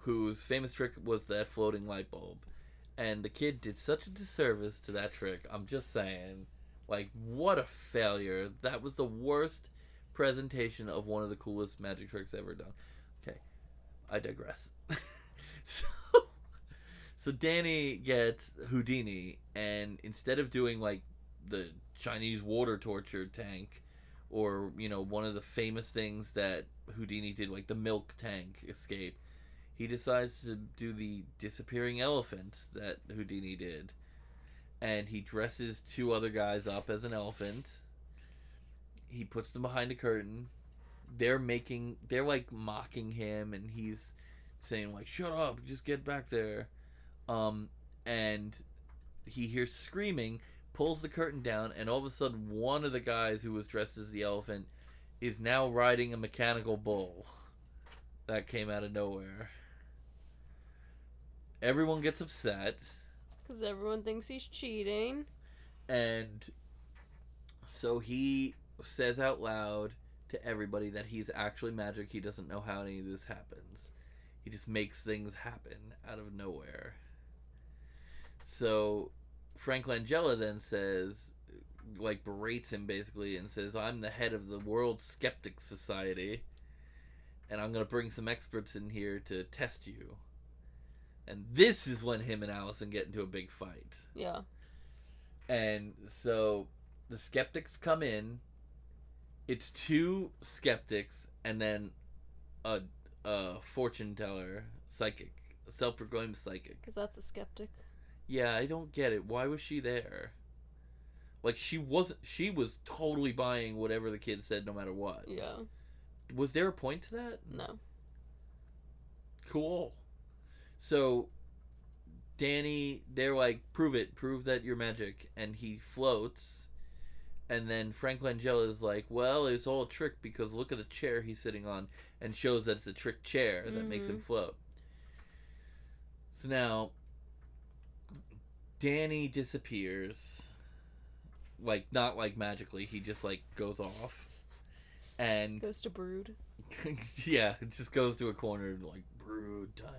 whose famous trick was that floating light bulb, and the kid did such a disservice to that trick. I'm just saying, like, what a failure! That was the worst presentation of one of the coolest magic tricks ever done. I digress. so, so Danny gets Houdini, and instead of doing like the Chinese water torture tank, or you know one of the famous things that Houdini did, like the milk tank escape, he decides to do the disappearing elephant that Houdini did, and he dresses two other guys up as an elephant. He puts them behind a curtain. They're making, they're like mocking him, and he's saying like, "Shut up, just get back there." Um, and he hears screaming, pulls the curtain down, and all of a sudden, one of the guys who was dressed as the elephant is now riding a mechanical bull that came out of nowhere. Everyone gets upset, Because everyone thinks he's cheating. and so he says out loud to everybody that he's actually magic. He doesn't know how any of this happens. He just makes things happen out of nowhere. So Frank Langella then says, like berates him basically and says, "I'm the head of the World Skeptic Society, and I'm gonna bring some experts in here to test you." And this is when him and Allison get into a big fight. Yeah. And so the skeptics come in. It's two skeptics and then a, a fortune teller, psychic, self proclaimed psychic. Because that's a skeptic. Yeah, I don't get it. Why was she there? Like she wasn't. She was totally buying whatever the kid said, no matter what. Yeah. Was there a point to that? No. Cool. So, Danny, they're like, prove it, prove that you're magic, and he floats. And then Frank Langella is like, well, it's all a trick because look at the chair he's sitting on, and shows that it's a trick chair that makes him float. So now, Danny disappears. Like, not like magically, he just like goes off. And Goes to Brood. yeah, it just goes to a corner and like brood time.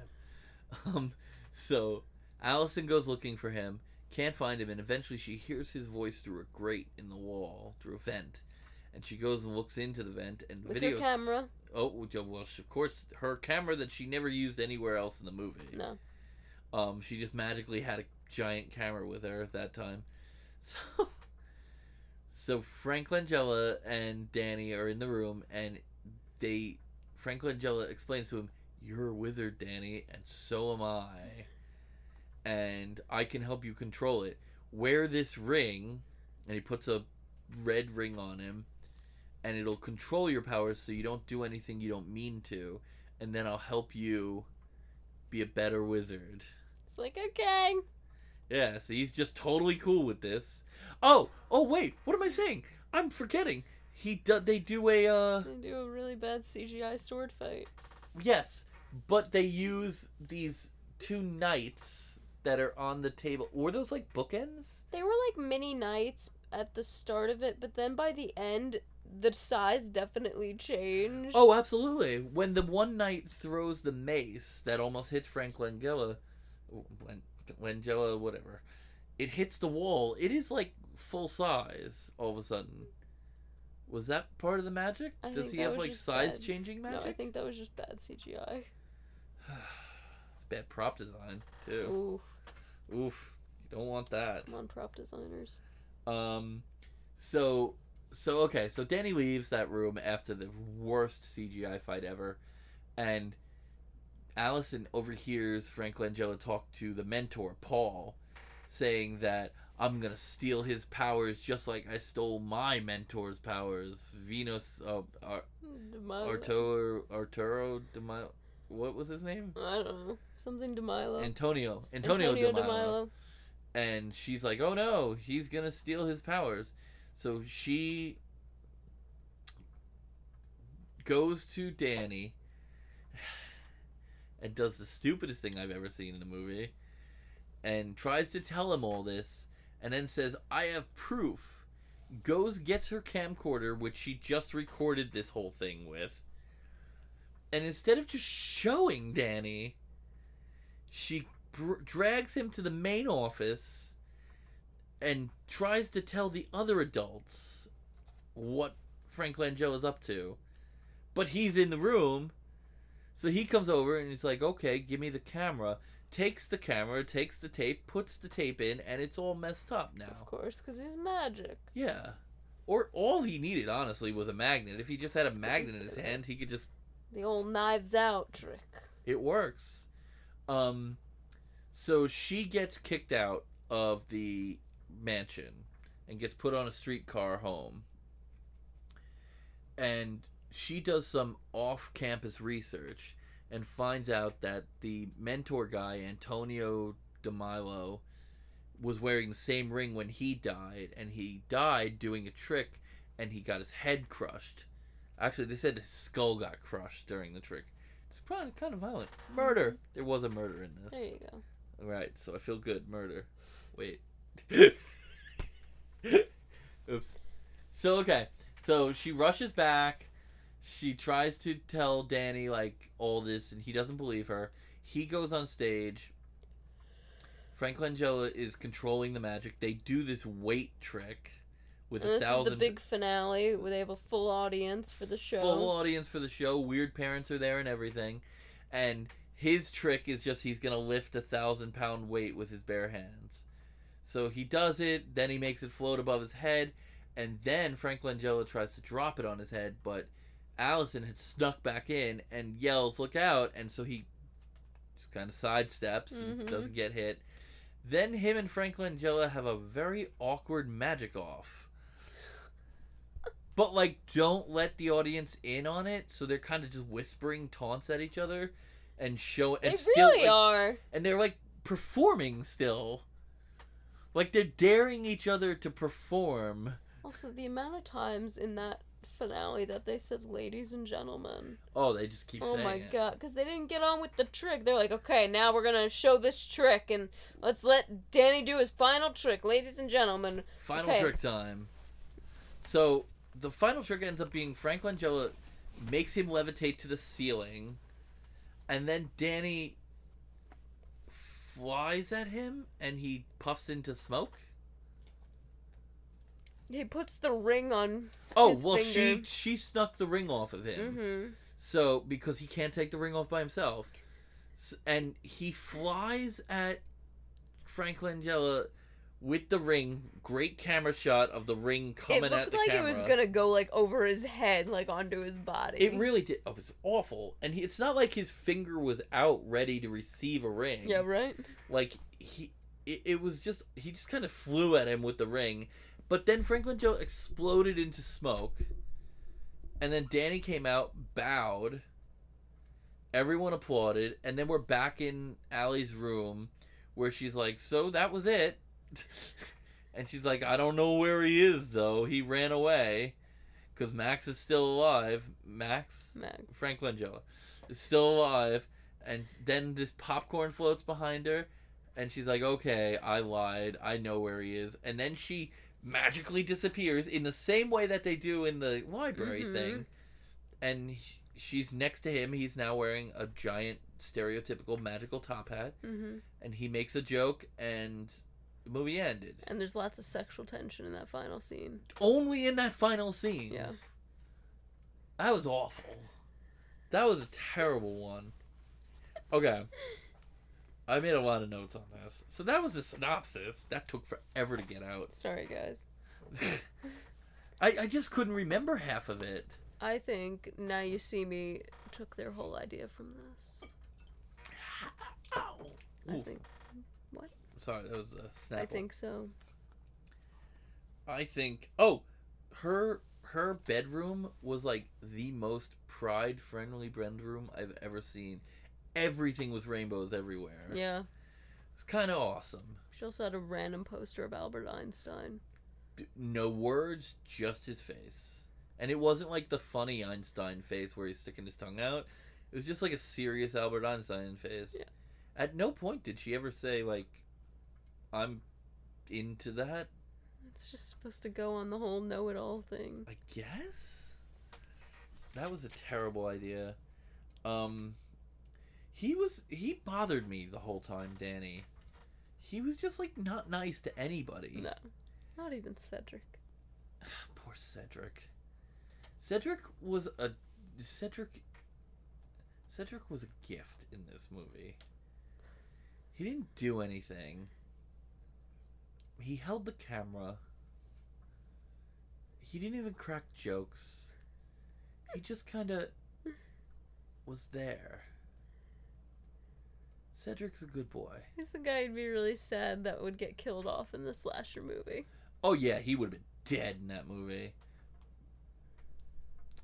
Um, so Allison goes looking for him, can't find him, and eventually she hears his voice through a grate in the wall, through a vent, and she goes and looks into the vent and With video. her camera. oh well, of course, her camera that she never used anywhere else in the movie. No. Um, she just magically had a giant camera with her at that time. So, so Frank Langella and Danny are in the room, and they Frank Langella explains to him, "You're a wizard, Danny, and so am I, and I can help you control it. Wear this ring," and he puts a red ring on him, and it'll control your powers so you don't do anything you don't mean to, and then I'll help you be a better wizard. It's like, okay. Yeah, so he's just totally cool with this. Oh, oh wait, what am I saying? I'm forgetting. He do, they do a uh They do a really bad CGI sword fight. yes, but they use these two knights that are on the table. Were those like bookends? They were like mini knights at the start of it, but then by the end, the size definitely changed. Oh, absolutely. When the one knight throws the mace that almost hits Frank Langella, Langella, whatever, it hits the wall. It is like full size all of a sudden. Was that part of the magic? I Does he have like size bad. changing no. I think that was just bad CGI. it's bad prop design too. Ooh, Oof, you don't want that. come on, prop designers. Um, so so okay, so Danny leaves that room after the worst CGI fight ever, and Allison overhears Frank Langella talk to the mentor Paul, saying that I'm gonna steal his powers just like I stole my mentor's powers. Venus, uh, Ar-. Arturo, Arturo Demilo. What was his name? I don't know. Something Demilo. Antonio. Antonio, Demilo. and she's like, "Oh no, he's gonna steal his powers." So she goes to Danny and does the stupidest thing I've ever seen in a movie, and tries to tell him all this, and then says, "I have proof." Goes gets her camcorder, which she just recorded this whole thing with, and instead of just showing Danny, she br- drags him to the main office and tries to tell the other adults what Frank Langella is up to. But he's in the room. So he comes over and he's like, okay, give me the camera. Takes the camera, takes the tape, puts the tape in, and it's all messed up now. Of course, because he's magic. Yeah. Or all he needed, honestly, was a magnet. If he just had a magnet in his hand, he could just The old knives out trick. it works. Um, so she gets kicked out of the mansion and gets put on a streetcar home. And she does some off campus research and finds out that the mentor guy, Antonio DeMilo, was wearing the same ring when he died, and he died doing a trick and he got his head crushed. Actually, they said his skull got crushed during the trick. It's probably kind of violent. Murder. Mm-hmm. There was a murder in this. There you go. Right, so I feel good. Murder. Wait. Oops. So okay. So she rushes back. She tries to tell Danny like all this and he doesn't believe her. He goes on stage. Frank Langella is controlling the magic. They do this weight trick with And a this thousand is the big finale where they have a full audience for the show. full audience for the show. Weird parents are there and everything, and his trick is just he's gonna lift a thousand pound weight with his bare hands. So he does it, then he makes it float above his head, and then Frank Langella tries to drop it on his head, but Allison had snuck back in and yells, "Look out!" And so he just kind of sidesteps and Mhm. doesn't get hit. Then him and Frank Langella have a very awkward magic off. But like don't let the audience in on it, so they're kind of just whispering taunts at each other and show and They still really like, are. and they're like performing still. Like they're daring each other to perform. Also, the amount of times in that finale that they said "ladies and gentlemen." Oh, they just keep Oh my it. god, because they didn't get on with the trick. They're like, okay, now we're gonna show this trick, and let's let Danny do his final trick, ladies and gentlemen. Final Okay. trick time. So the final trick ends up being Frank Langella makes him levitate to the ceiling, and then Danny flies at him and he puffs into smoke. He puts the ring on. Oh well, she finger. she snuck the ring off of him. Mm-hmm. So because he can't take the ring off by himself, S- and he flies at Frank Langella with the ring. Great camera shot of the ring coming at the camera. It looked like it was gonna go like over his head, like onto his body. It really did. Oh, it's awful, and he, it's not like his finger was out ready to receive a ring. Yeah, right. Like he, it, it was just he just kind of flew at him with the ring, but then Frank Langella exploded into smoke, and then Danny came out, bowed. Everyone applauded, and then we're back in Allie's room, where she's like, "So that was it," and she's like, "I don't know where he is though. He ran away." Because Max is still alive. Max? Max. Frank Langella is still alive, and then this popcorn floats behind her, and she's like, "Okay, I lied. I know where he is." And then she magically disappears in the same way that they do in the library Mhm. thing, and she's next to him. He's now wearing a giant stereotypical magical top hat, Mm-hmm. and he makes a joke, and the movie ended. And there's lots of sexual tension in that final scene. Only in that final scene. Yeah. That was awful. That was a terrible one. Okay. I made a lot of notes on this. So that was the synopsis. That took forever to get out. Sorry, guys. I, I just couldn't remember half of it. I think Now You See Me took their whole idea from this. Ow. I Ooh, think. Sorry, that was a snap. I think so. I think. Oh, her her bedroom was like the most pride friendly bedroom I've ever seen. Everything was rainbows everywhere. Yeah. It's kind of awesome. She also had a random poster of Albert Einstein. no words, just his face. And it wasn't like the funny Einstein face where he's sticking his tongue out. It was just like a serious Albert Einstein face. Yeah. At no point did she ever say like I'm into that, It's just supposed to go on the whole know-it-all thing. I guess. That was a terrible idea. Um he was he bothered me the whole time, Danny. He was just like not nice to anybody. No, not even Cedric. Poor Cedric. Cedric was a Cedric Cedric was a gift in this movie. He didn't do anything. He held the camera. He didn't even crack jokes. He just kind of was there. Cedric's a good boy. He's the guy who'd be really sad that would get killed off in the slasher movie. Oh yeah, he would have been dead in that movie.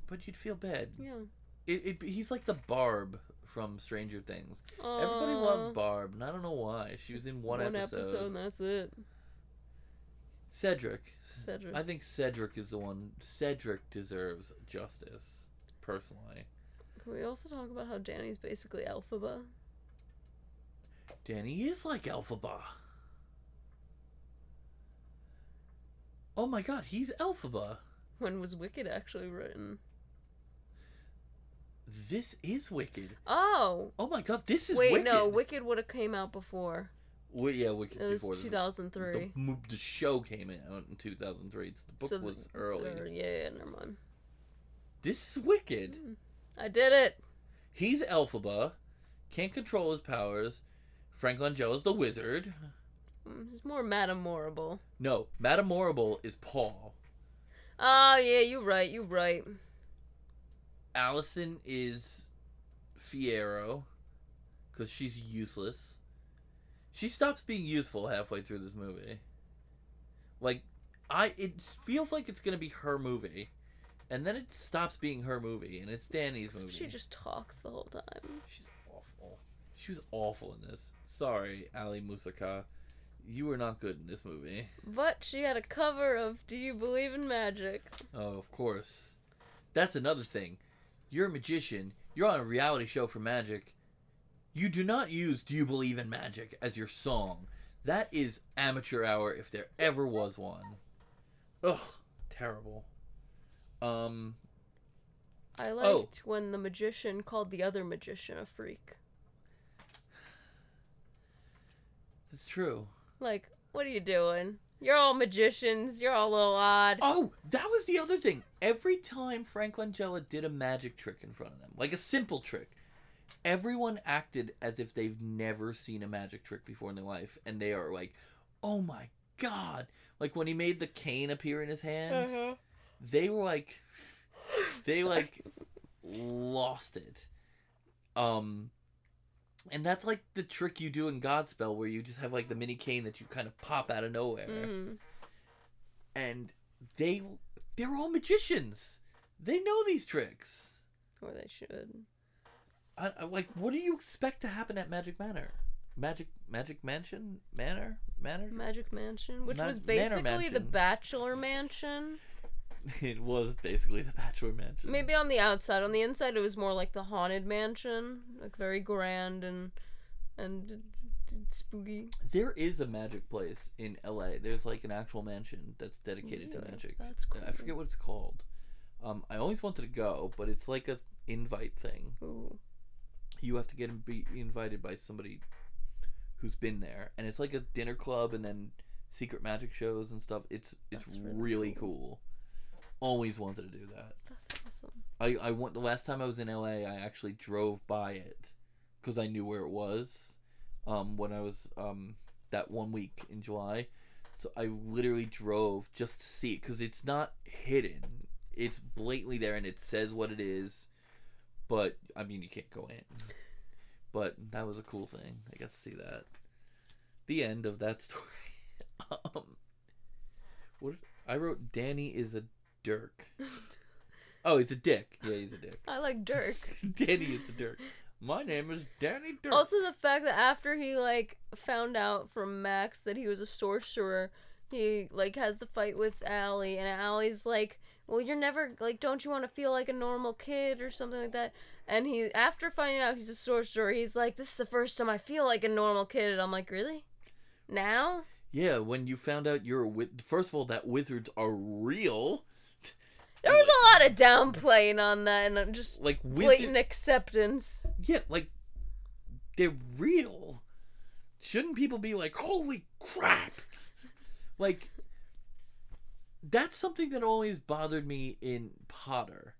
But you'd feel bad. Yeah. It, it, he's like the Barb from Stranger Things. Everybody Aw. loved Barb, and I don't know why. She was in one, episode. and that's it. Cedric. Cedric. I think Cedric is the one. Cedric deserves justice, personally. Can we also talk about how Danny's basically Elphaba? Danny is like Elphaba. Oh my god, he's Elphaba. When was Wicked actually written? This is Wicked. Oh! Oh my god, this is Wait, Wicked. no, Wicked would have came out before. Well, yeah, Wicked's It was before 2003. The, the show came out in 2003. It's- The book So was th- early. or- yeah, yeah, never mind. This is Wicked. I did it. He's Elphaba, can't control his powers. Frank is the wizard. Mm, It's more Madame Morrible. No, Madame Morrible is Paul. Oh, yeah, you're right, you're right. Allison is Fiyero, because she's useless. She stops being useful halfway through this movie. Like, I it feels like it's gonna be her movie, and then it stops being her movie, and it's Danny's movie. She just talks the whole time. She's awful. She was awful in this. Sorry, Aly Michalka. You were not good in this movie. But she had a cover of Do You Believe in Magic? Oh, of course. That's another thing. You're a magician. You're on a reality show for magic. You do not use Do You Believe in Magic as your song. That is amateur hour if there ever was one. Ugh, terrible. Um, I Oh. liked when the magician called the other magician a freak. it's true. Like, what are you doing? You're all magicians. You're all a little odd. Oh, that was the other thing. Every time Frank Langella did a magic trick in front of them, like a simple trick, everyone acted as if they've never seen a magic trick before in their life, and they are like, "Oh my god!" Like when he made the cane appear in his hand, Uh-huh. they were like, they like lost it. Um, and that's like the trick you do in Godspell, where you just have like the mini cane that you kind of pop out of nowhere Mhm. and they they're all magicians. They know these tricks. Or they should. I, I like what do you expect to happen at Magic Manor? Magic Magic Mansion Manor Manor. Magic Mansion, which Ma- was basically the Bachelor Mansion. it was basically the Bachelor Mansion. Maybe on the outside. On the inside, it was more like the Haunted Mansion, like very grand and and spooky. there is a magic place in L.A. There's like an actual mansion that's dedicated to magic. That's cool. I forget what it's called. Um, I always wanted to go, but it's like a invite thing. Ooh. You have to get be invited by somebody who's been there. And it's like a dinner club and then secret magic shows and stuff. It's it's That's really, really cool. always wanted to do that. That's awesome. i i went the last time i was in la i actually drove by it because i knew where it was um when i was um that one week in july. So i literally drove just to see it because it's not hidden. It's blatantly there and it says what it is but I mean you can't go in. But that was a cool thing. I got to see that. The end of that story. um, what I wrote? Danny is a Dirk. oh, he's a dick. Yeah, he's a dick. I like Dirk. Danny is a Dirk. My name is Danny Dirk. Also, the fact that after he like found out from Max that he was a sorcerer, he like has the fight with Allie, and Allie's like, "Well, you're never like, don't you want to feel like a normal kid or something like that?" And he, after finding out he's a sorcerer, he's like, "This is the first time I feel like a normal kid." And I'm like, "Really? Now?" yeah, when you found out you're a wi- first of all that wizards are real. There was a lot of downplaying on that, and I'm just Like blatant wizard. acceptance. Yeah, like they're real. Shouldn't people be like, "Holy crap!" Like that's something that always bothered me in Potter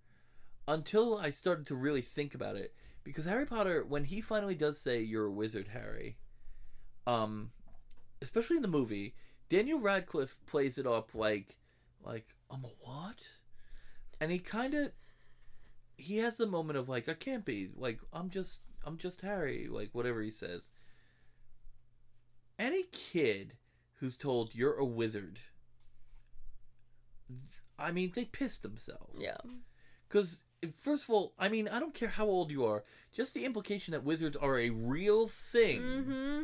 until I started to really think about it. Because Harry Potter, when he finally does say you're a wizard, Harry, um, especially in the movie, Daniel Radcliffe plays it up like, like I'm a what? And he kind of, he has the moment of like, I can't be like, I'm just, I'm just Harry, like whatever he says. Any kid who's told you're a wizard, I mean, they piss themselves. Yeah. Because, first of all, I mean, I don't care how old you are, just the implication that wizards are a real thing. Mm-hmm.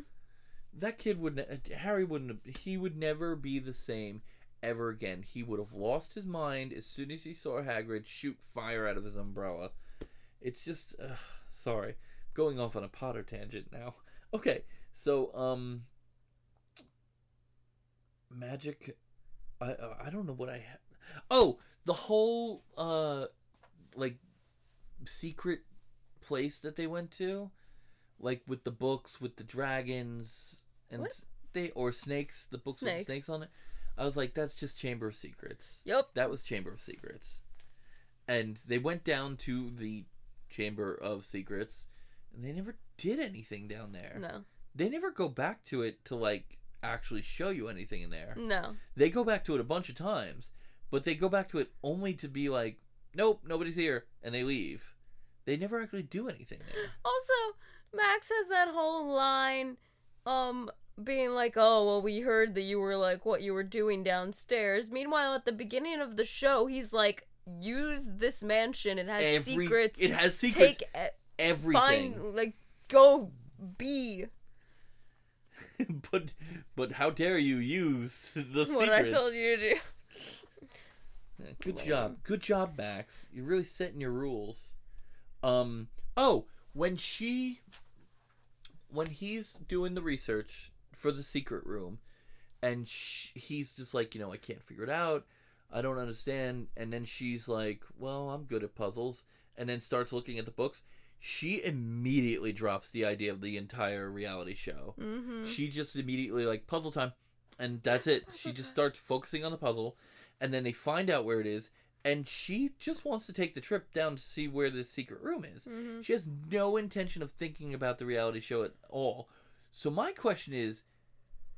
That kid wouldn't, Harry wouldn't, he would never be the same ever again. He would have lost his mind as soon as he saw Hagrid shoot fire out of his umbrella. It's just, uh, sorry, going off on a Potter tangent now. Okay, so, um, magic, I, I don't know what I ha- Oh, the whole, uh, like, secret place that they went to, like with the books, with the dragons, and What? they or snakes. The books with Snakes. snakes on it. I was like, that's just Chamber of Secrets. Yep. That was Chamber of Secrets, and they went down to the Chamber of Secrets, and they never did anything down there. No. They never go back to it to like actually show you anything in there. No. They go back to it a bunch of times, but they go back to it only to be like, nope, nobody's here, and they leave. They never actually do anything there. Also, Max has that whole line, um, being like, "Oh, well, we heard that you were like what you were doing downstairs." Meanwhile, at the beginning of the show, he's like, "Use this mansion. It has Every- secrets. It has secrets. Take everything. find like go be but but how dare you use the secrets? what I told you to do." Good Lame. job. Good job, Max. You're really setting your rules. Um oh, when she when he's doing the research for the secret room and sh he's just like, you know, I can't figure it out. I don't understand. And then she's like, "Well, I'm good at puzzles." And then starts looking at the books. She immediately drops the idea of the entire reality show. Mm-hmm. she just immediately like puzzle time and that's it. She just starts focusing on the puzzle and then they find out where it is and she just wants to take the trip down to see where the secret room is. Mhm. she has no intention of thinking about the reality show at all. So my question is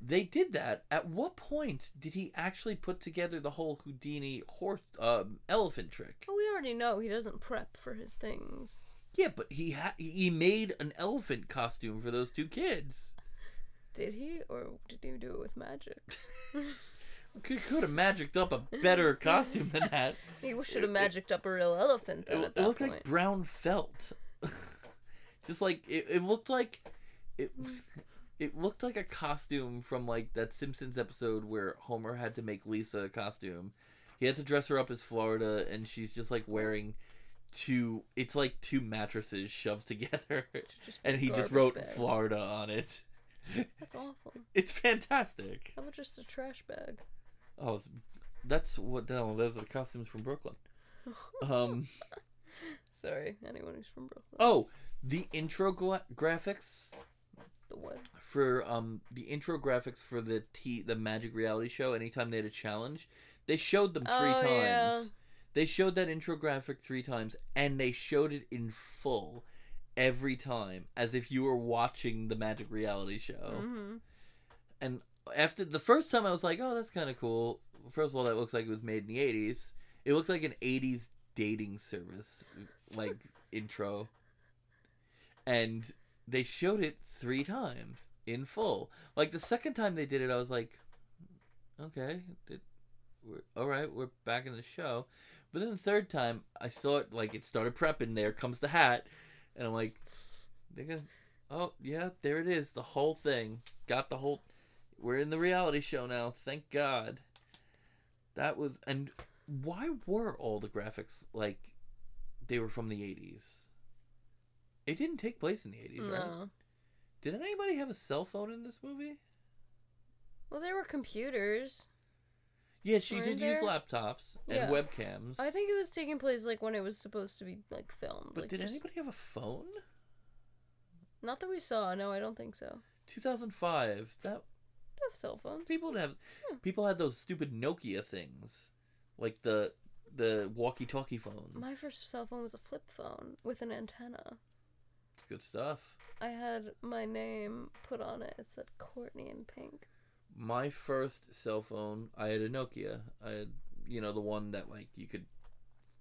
they did that. At what point did he actually put together the whole houdini horse um, elephant trick? But we already know he doesn't prep for his things. Yeah but he ha- he made an elephant costume for those two kids. Did he, or did he do it with magic? could, could have magicked up a better costume than that. He should have magicked up a real elephant then it, at it looked point. like brown felt. Just like it, it looked like it it looked like a costume from like that simpsons episode where homer had to make lisa a costume. He had to dress her up as florida and she's just like wearing two it's like two mattresses shoved together and he just wrote bag. florida on it That's awful. it's fantastic How about just a trash bag? oh that's what no, those are the costumes from brooklyn um Sorry, anyone who's from Brooklyn. oh the intro gra- graphics The what? for um the intro graphics for the T the Magic Reality Show. Anytime they had a challenge, they showed them three Oh, times. yeah. They showed that intro graphic three times, and they showed it in full every time, as if you were watching the Magic Reality Show. hmm And after the first time, I was like, "Oh, that's kind of cool." First of all, that looks like it was made in the '80s. It looks like an '80s dating service, like intro. And they showed it three times in full. Like the second time they did it, I was like, "Okay, it, we're, all right, we're back in the show." But then the third time, I saw it like it started prepping. There comes the hat, and I'm like, "They're gonna." Oh yeah, there it is. The whole thing. Got the whole. We're in the reality show now. Thank God. That was and why were all the graphics like they were from the eighties? It didn't take place in the eighties, right? No. Did anybody have a cell phone in this movie? Well, there were computers. Yeah, she did use laptops and Yeah. webcams. I think it was taking place like when it was supposed to be like filmed. But like, did just- anybody have a phone? Not that we saw. No, I don't think so. Two thousand five. That have cell phones. people have Hmm. people had those stupid Nokia things. Like the the walkie talkie phones. My first cell phone was a flip phone with an antenna. It's good stuff. I had my name put on it. It said Courtney in pink. My first cell phone, I had a Nokia. I had, you know, the one that like you could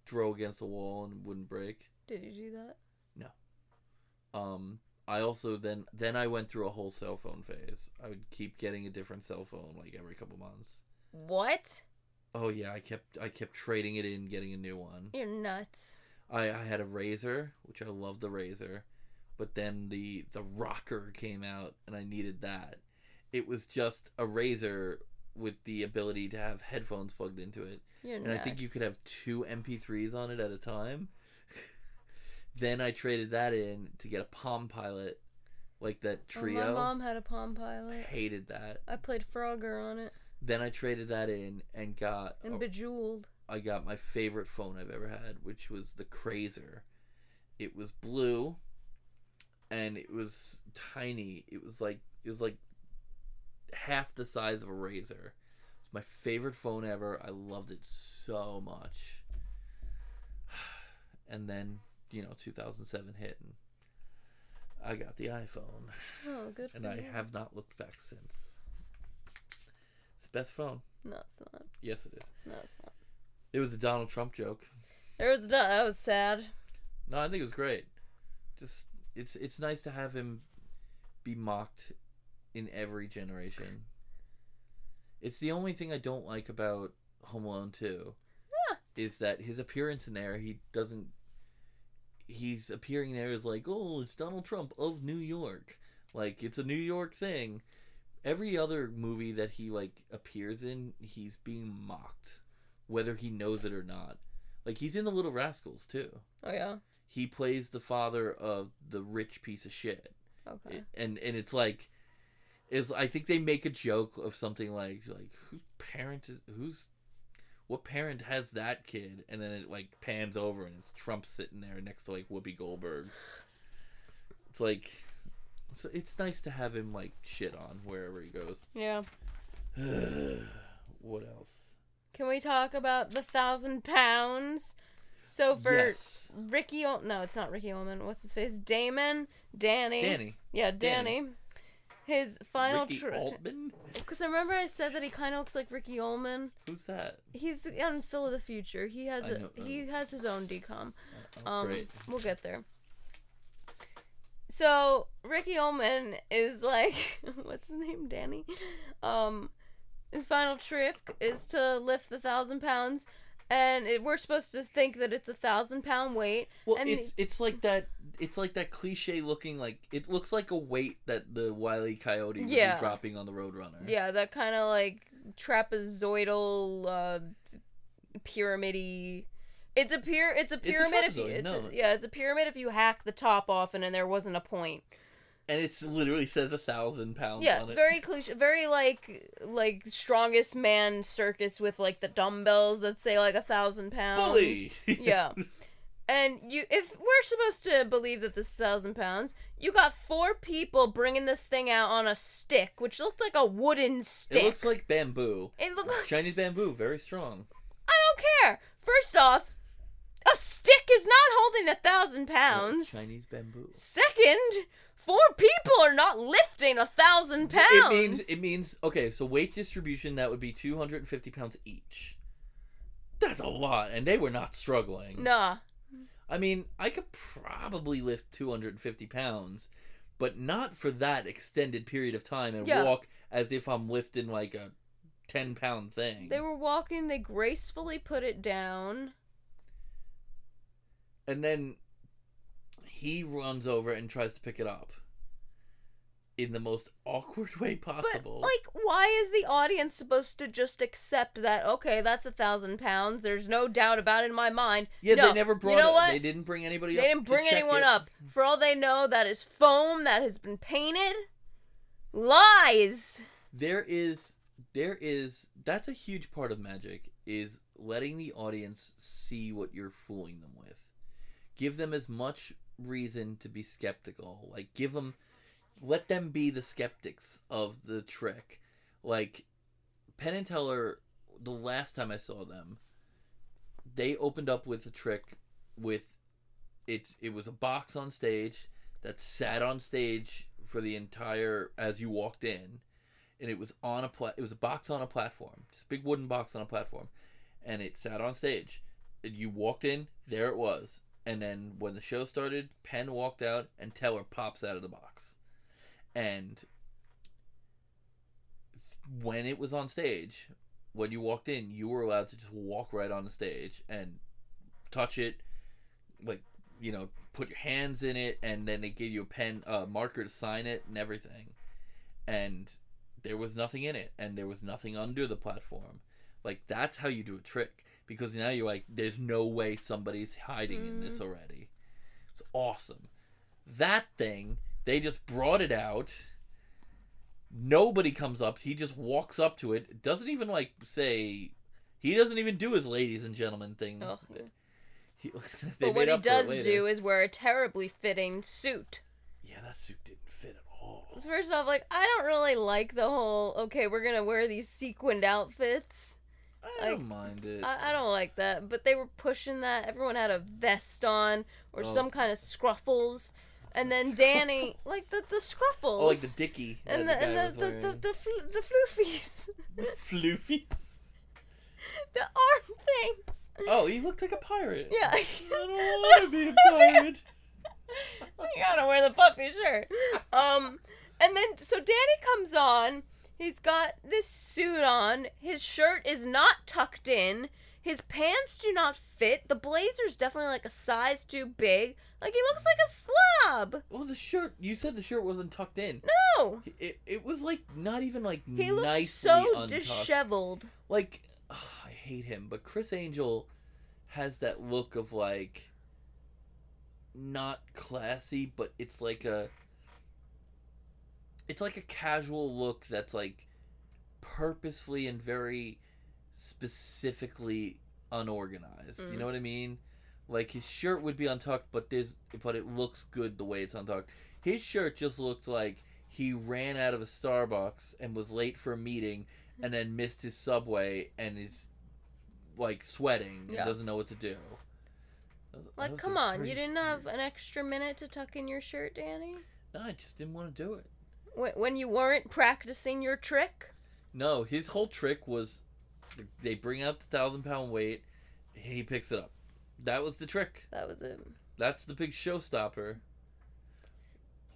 throw against the wall and wouldn't break. Did you do that? No. Um, I also then then I went through a whole cell phone phase. I would keep getting a different cell phone like every couple months. What? Oh yeah, I kept I kept trading it in, getting a new one. You're nuts. I I had a RAZR, which I loved the RAZR, but then the the ROKR came out and I needed that. It was just a RAZR with the ability to have headphones plugged into it. You're and nuts. I think you could have two MP3s on it at a time. then I traded that in to get a Palm Pilot, like that Oh, trio. my mom had a Palm Pilot. Hated that. I played Frogger on it Then I traded that in and got and a- Bejeweled. I got my favorite phone I've ever had, which was the KRZR. It was blue, and it was tiny. It was like it was like half the size of a RAZR. It's my favorite phone ever. I loved it so much. And then, you know, 2007 hit and I got the iPhone. Oh, good. And I you. have not looked back since. It's the best phone. No, it's not. Yes, it is. No, it's not. It was a Donald Trump joke. There was that. That was sad. No, I think it was great. Just it's it's nice to have him be mocked in every generation. It's the only thing I don't like about Home Alone 2 Yeah. is that his appearance in there, he doesn't he's appearing there as like, "Oh, it's Donald Trump of New York." Like it's a New York thing. Every other movie that he like appears in, he's being mocked whether he knows it or not. Like he's in The Little Rascals too Oh yeah. he plays the father of the rich piece of shit Okay. And and it's like is i think they make a joke of something like like whose parent is who's what parent has that kid and then it like pans over and it's trump sitting there next to like whoopi goldberg it's like so it's nice to have him like shit on wherever he goes yeah. what else Can we talk about the thousand pounds? So for yes Ricky, Ol- no, it's not Ricky Ullman. What's his face? Damon, Danny. danny Yeah, Danny. His final Ricky Ullman Because I remember I said that he kind of looks like Ricky Ullman. who's that He's on Phil of the Future. He has I a know- he has his own DCOM. oh, Um, great we'll get there. So Ricky Ullman is like, what's his name, Danny? Um, his final trick is to lift the thousand pounds, and it, we're supposed to think that it's a thousand pound weight. Well, and it's it's like that. It's like that cliche looking like it looks like a weight that the wily coyote would Yeah. be dropping on the Roadrunner. Yeah, that kind of like trapezoidal, uh, pyramidy. It's a pyr. It's a pyramid if you. It's no. a, yeah, it's a pyramid if you hack the top off and then there wasn't a point. And it literally says a thousand pounds Yeah, on it. very cliche, very like like strongest man circus with like the dumbbells that say like a thousand pounds. bully. Yeah. And you, if we're supposed to believe that this thousand pounds, you got four people bringing this thing out on a stick, which looked like a wooden stick. it looks like bamboo. It looked like Chinese bamboo, very strong. I don't care. First off, a stick is not holding a thousand pounds. Chinese bamboo. Second, four people are not lifting a thousand pounds. It means it means okay. So weight distribution that would be two hundred and fifty pounds each. That's a lot, and they were not struggling. nah. I mean, I could probably lift 250 pounds, but not for that extended period of time and Yeah. walk as if I'm lifting like a 10 pound thing. They were walking. They gracefully put it down. and then he runs over and tries to pick it up in the most awkward way possible. But like, why is the audience supposed to just accept that? Okay, that's a thousand pounds. There's no doubt about it in my mind. yeah, no, they never brought You know it. what? They didn't bring anybody They didn't bring anyone it. up. For all they know, that is foam that has been painted. Lies. there is there is that's a huge part of magic is letting the audience see what you're fooling them with give them as much reason to be skeptical. Like give them let them be the skeptics of the trick. Like penn and teller the last time i saw them they opened up with a trick with it it was a box on stage that sat on stage for the entire as you walked in and it was on a pla- it was a box on a platform just a big wooden box on a platform and it sat on stage. And you walked in there it was and then when the show started penn walked out and teller pops out of the box. And when it was on stage when you walked in you were allowed to just walk right on the stage and touch it like you know put your hands in it and then they gave you a pen uh, marker to sign it and everything. And there was nothing in it and there was nothing under the platform. Like that's how you do a trick because now you're like there's no way somebody's hiding in this mm. already it's awesome that thing they just brought it out nobody comes up he just walks up to it doesn't even like say he doesn't even do his ladies and gentlemen thing Ugh. He- But what he up for it does do is wear a terribly fitting suit. Yeah, that suit didn't fit at all. First off, like I don't really like the whole okay, we're gonna wear these sequined outfits. I like, don't mind it. I, I don't like that, but they were pushing that. Everyone had a vest on or Oh. some kind of scruffles, and then Danny like the the scruffles. oh, like the dicky. and the the, and the the, the, the, fl- the floofies, floofies. the arm things. Oh, he looked like a pirate. Yeah. I don't want to be a pirate. you gotta wear the puffy shirt. Um, and then so Danny comes on. He's got this suit on. His shirt is not tucked in. His pants do not fit. The blazer's definitely like a size too big. Like he looks like a slob. Well, the shirt. You said the shirt wasn't tucked in. No, It, it was like not even like he looks so untucked. disheveled. Like ugh, I hate him, but Criss Angel has that look of like not classy, but it's like a it's like a casual look that's like purposefully and very specifically unorganized. You Mm. know what I mean? Like his shirt would be untucked, but there's but it looks good the way it's untucked. His shirt just looked like he ran out of a Starbucks and was late for a meeting and then missed his subway and is like sweating and doesn't know what to do. Was- Like, come on, you didn't have an extra minute to tuck in your shirt, Danny? No, I just didn't want to do it. When, when you weren't practicing your trick? No, his whole trick was they bring out the thousand pound weight, he picks it up. That was the trick. That was it. That's the big showstopper.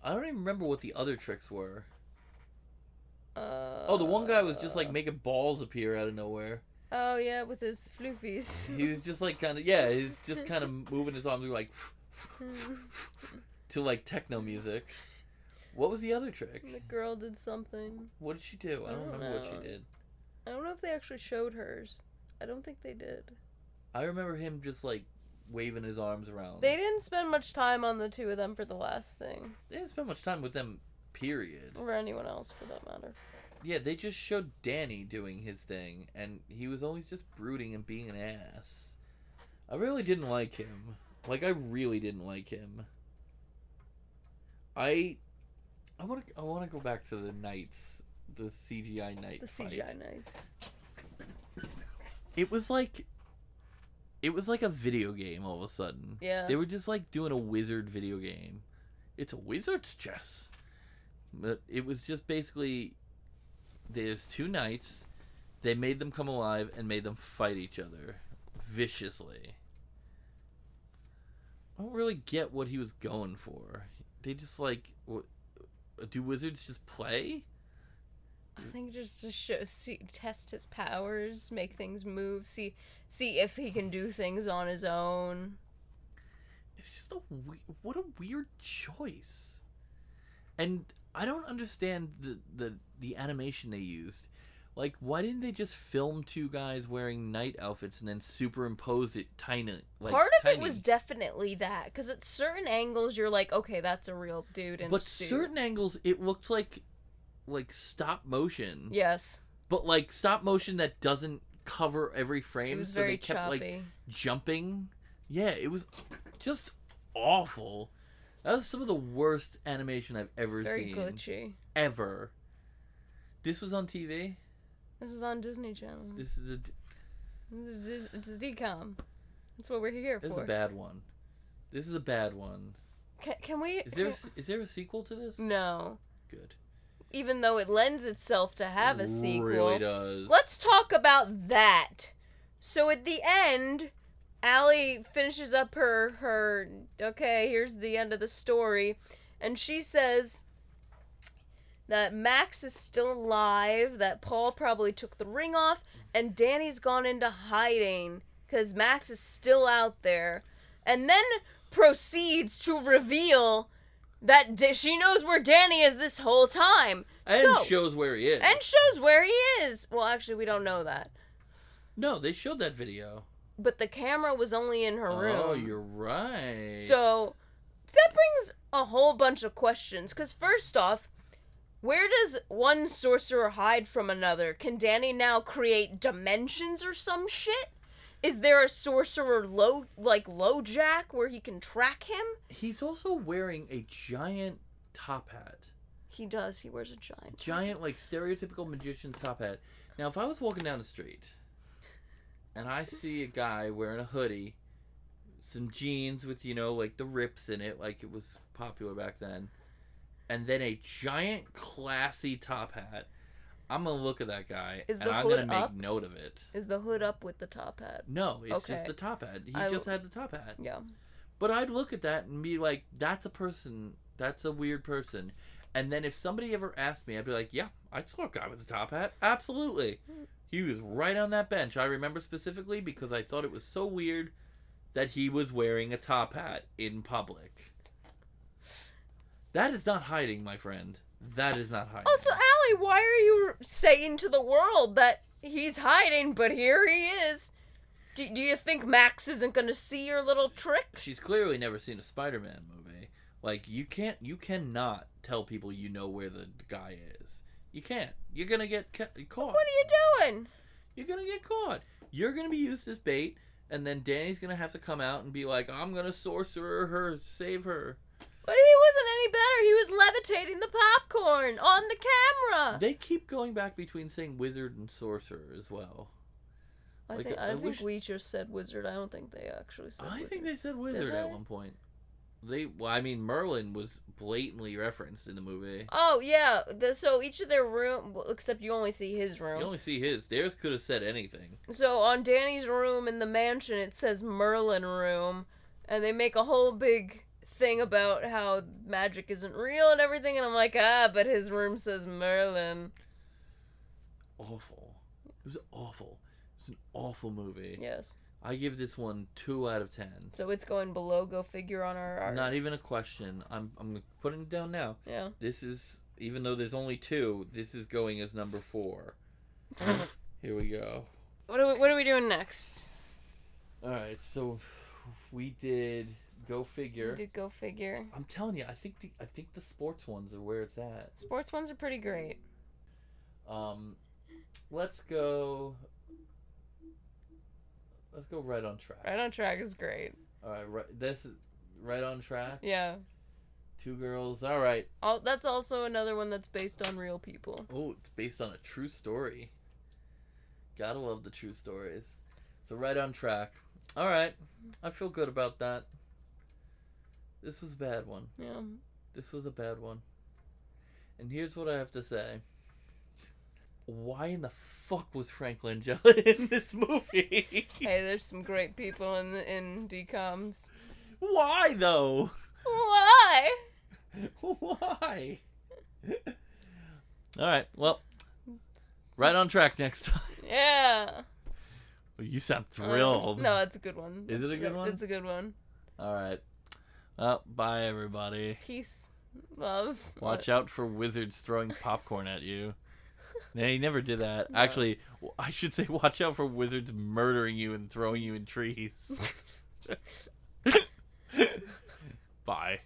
I don't even remember what the other tricks were. Uh, Oh, the one guy was just like making balls appear out of nowhere. Oh yeah, with his floofies. He was just like kind of yeah, he's just kind of moving his arms like to like techno music. What was the other trick? the girl did something. What did she do? I I don't don't remember what she did. I don't know if they actually showed hers. I don't think they did. I remember him just like waving his arms around. They didn't spend much time on the two of them for the last thing, They didn't spend much time with them. Period. or anyone else for that matter. Yeah, they just showed Danny doing his thing, and he was always just brooding and being an ass. I really didn't like him. Like I really didn't like him. I, I want to. I want to go back to the knights, the CGI knight. The fight. CGI nights. It was like. It was like a video game all of a sudden. Yeah. They were just like doing a wizard video game. It's a wizard's chess. But it was just basically there's two knights. They made them come alive and made them fight each other viciously. I don't really get what he was going for. They just like do wizards just play? I think just to show, see, test his powers, make things move, see, see if he can do things on his own. It's just a we- what a weird choice. And I don't understand the the the animation they used. Like, why didn't they just film two guys wearing night outfits and then superimpose it tiny? Like, Part of tiny? it was definitely that, because at certain angles you're like, okay, that's a real dude in but certain angles it looked like like stop motion. yes, But like stop motion that doesn't cover every frame, so they kept choppy. like jumping. Yeah, it was just awful. That was some of the worst animation I've ever very seen. glitchy. Ever. This was on TV. This is on Disney Channel. This is a This is it's a DCOM. That's what we're here for. this is a bad one. This is a bad one. Can, can we? Is there a, can- s- is there a sequel to this? no. Good. Even though it lends itself to have a sequel. Really does. Let's talk about that. So at the end, Allie finishes up her her okay, here's the end of the story, and she says that Max is still alive, that Paul probably took the ring off, and Danny's gone into hiding cuz Max is still out there. And then proceeds to reveal that D- she knows where Danny is this whole time. and so, shows where he is. and shows where he is. Well, actually, we don't know that. no, they showed that video. But the camera was only in her oh, room. Oh, you're right. So that brings a whole bunch of questions. Because, first off, where does one sorcerer hide from another? Can Danny now create dimensions or some shit? Is there a sorcerer low like LoJack where he can track him? he's also wearing a giant top hat. He does. He wears a giant. Giant, like stereotypical magician's top hat. Now, if I was walking down the street and I see a guy wearing a hoodie, some jeans with, you know, like the rips in it, like it was popular back then, and then a giant, classy top hat, I'm going to look at that guy Is and the I'm going to make up? note of it. Is the hood up with the top hat? No, it's just the top hat. He I- just had the top hat. Yeah. But I'd look at that and be like, that's a person. That's a weird person. And then if somebody ever asked me, I'd be like, yeah, I saw a guy with a top hat. Absolutely. He was right on that bench. I remember specifically because I thought it was so weird that he was wearing a top hat in public. That is not hiding, my friend. That is not hiding. Also, Allie, why are you saying to the world that he's hiding, but here he is? Do, do you think Max isn't gonna see your little trick? She's clearly never seen a Spider-Man movie. Like you can't, you cannot tell people you know where the guy is. You can't. You're gonna get ca- caught. What are you doing? You're gonna get caught. You're gonna be used as bait, and then Danny's gonna have to come out and be like, "I'm gonna sorcerer her, save her." But he wasn't any better. He was levitating the popcorn on the camera. They keep going back between saying wizard and sorcerer as well. I like, think I I, think wish- we just said wizard. I don't think they actually said. I wizard. think they said wizard at one point. They, well, I mean, Merlin was blatantly referenced in the movie. Oh yeah. The, so each of their room, well, except you only see his room. You only see his. Theirs could have said anything. So on Danny's room in the mansion, it says Merlin room, and they make a whole big thing about how magic isn't real and everything. And I'm like, ah, but his room says Merlin. Awful. It was awful. It's an awful movie. Yes. I give this one two out of ten. So it's going below. Go figure on our. our Not even a question. I'm I'm putting it down now. yeah. This is even though there's only two, this is going as number four. Here we go. What are we, What are we doing next? All right, so we did go figure. did go figure. I'm telling you, I think the I think the sports ones are where it's at. Sports ones are pretty great. Um, let's go. Let's go right on track. Right on track is great. All right, right. This is right on track. Yeah. Two girls. All right. Oh, that's also another one that's based on real people. Oh, it's based on a true story. Gotta love the true stories. So right on track. All right, I feel good about that. This was a bad one. Yeah. This was a bad one. And here's what I have to say. Why in the fuck was Frank Langella in this movie? Hey, there's some great people in the, in DCOMs. Why though? Why? Why? All right. Well, right on track next time. Yeah. Well, you sound Uh, thrilled. no, it's a good one. Is it It's a good one? It's a good one. All right. Well, bye everybody. Peace, love. Watch out for wizards throwing popcorn at you. No, he never did that. No. Actually, I should say, watch out for wizards murdering you and throwing you in trees. Bye.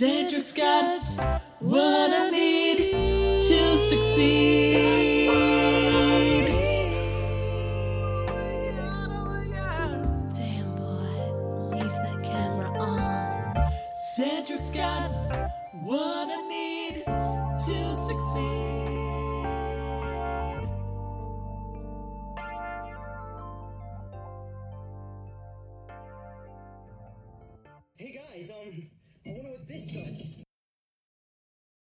Cedric's got what I need to succeed. Damn boy, leave that camera on. Cedric's got what I need to succeed. Hey guys, um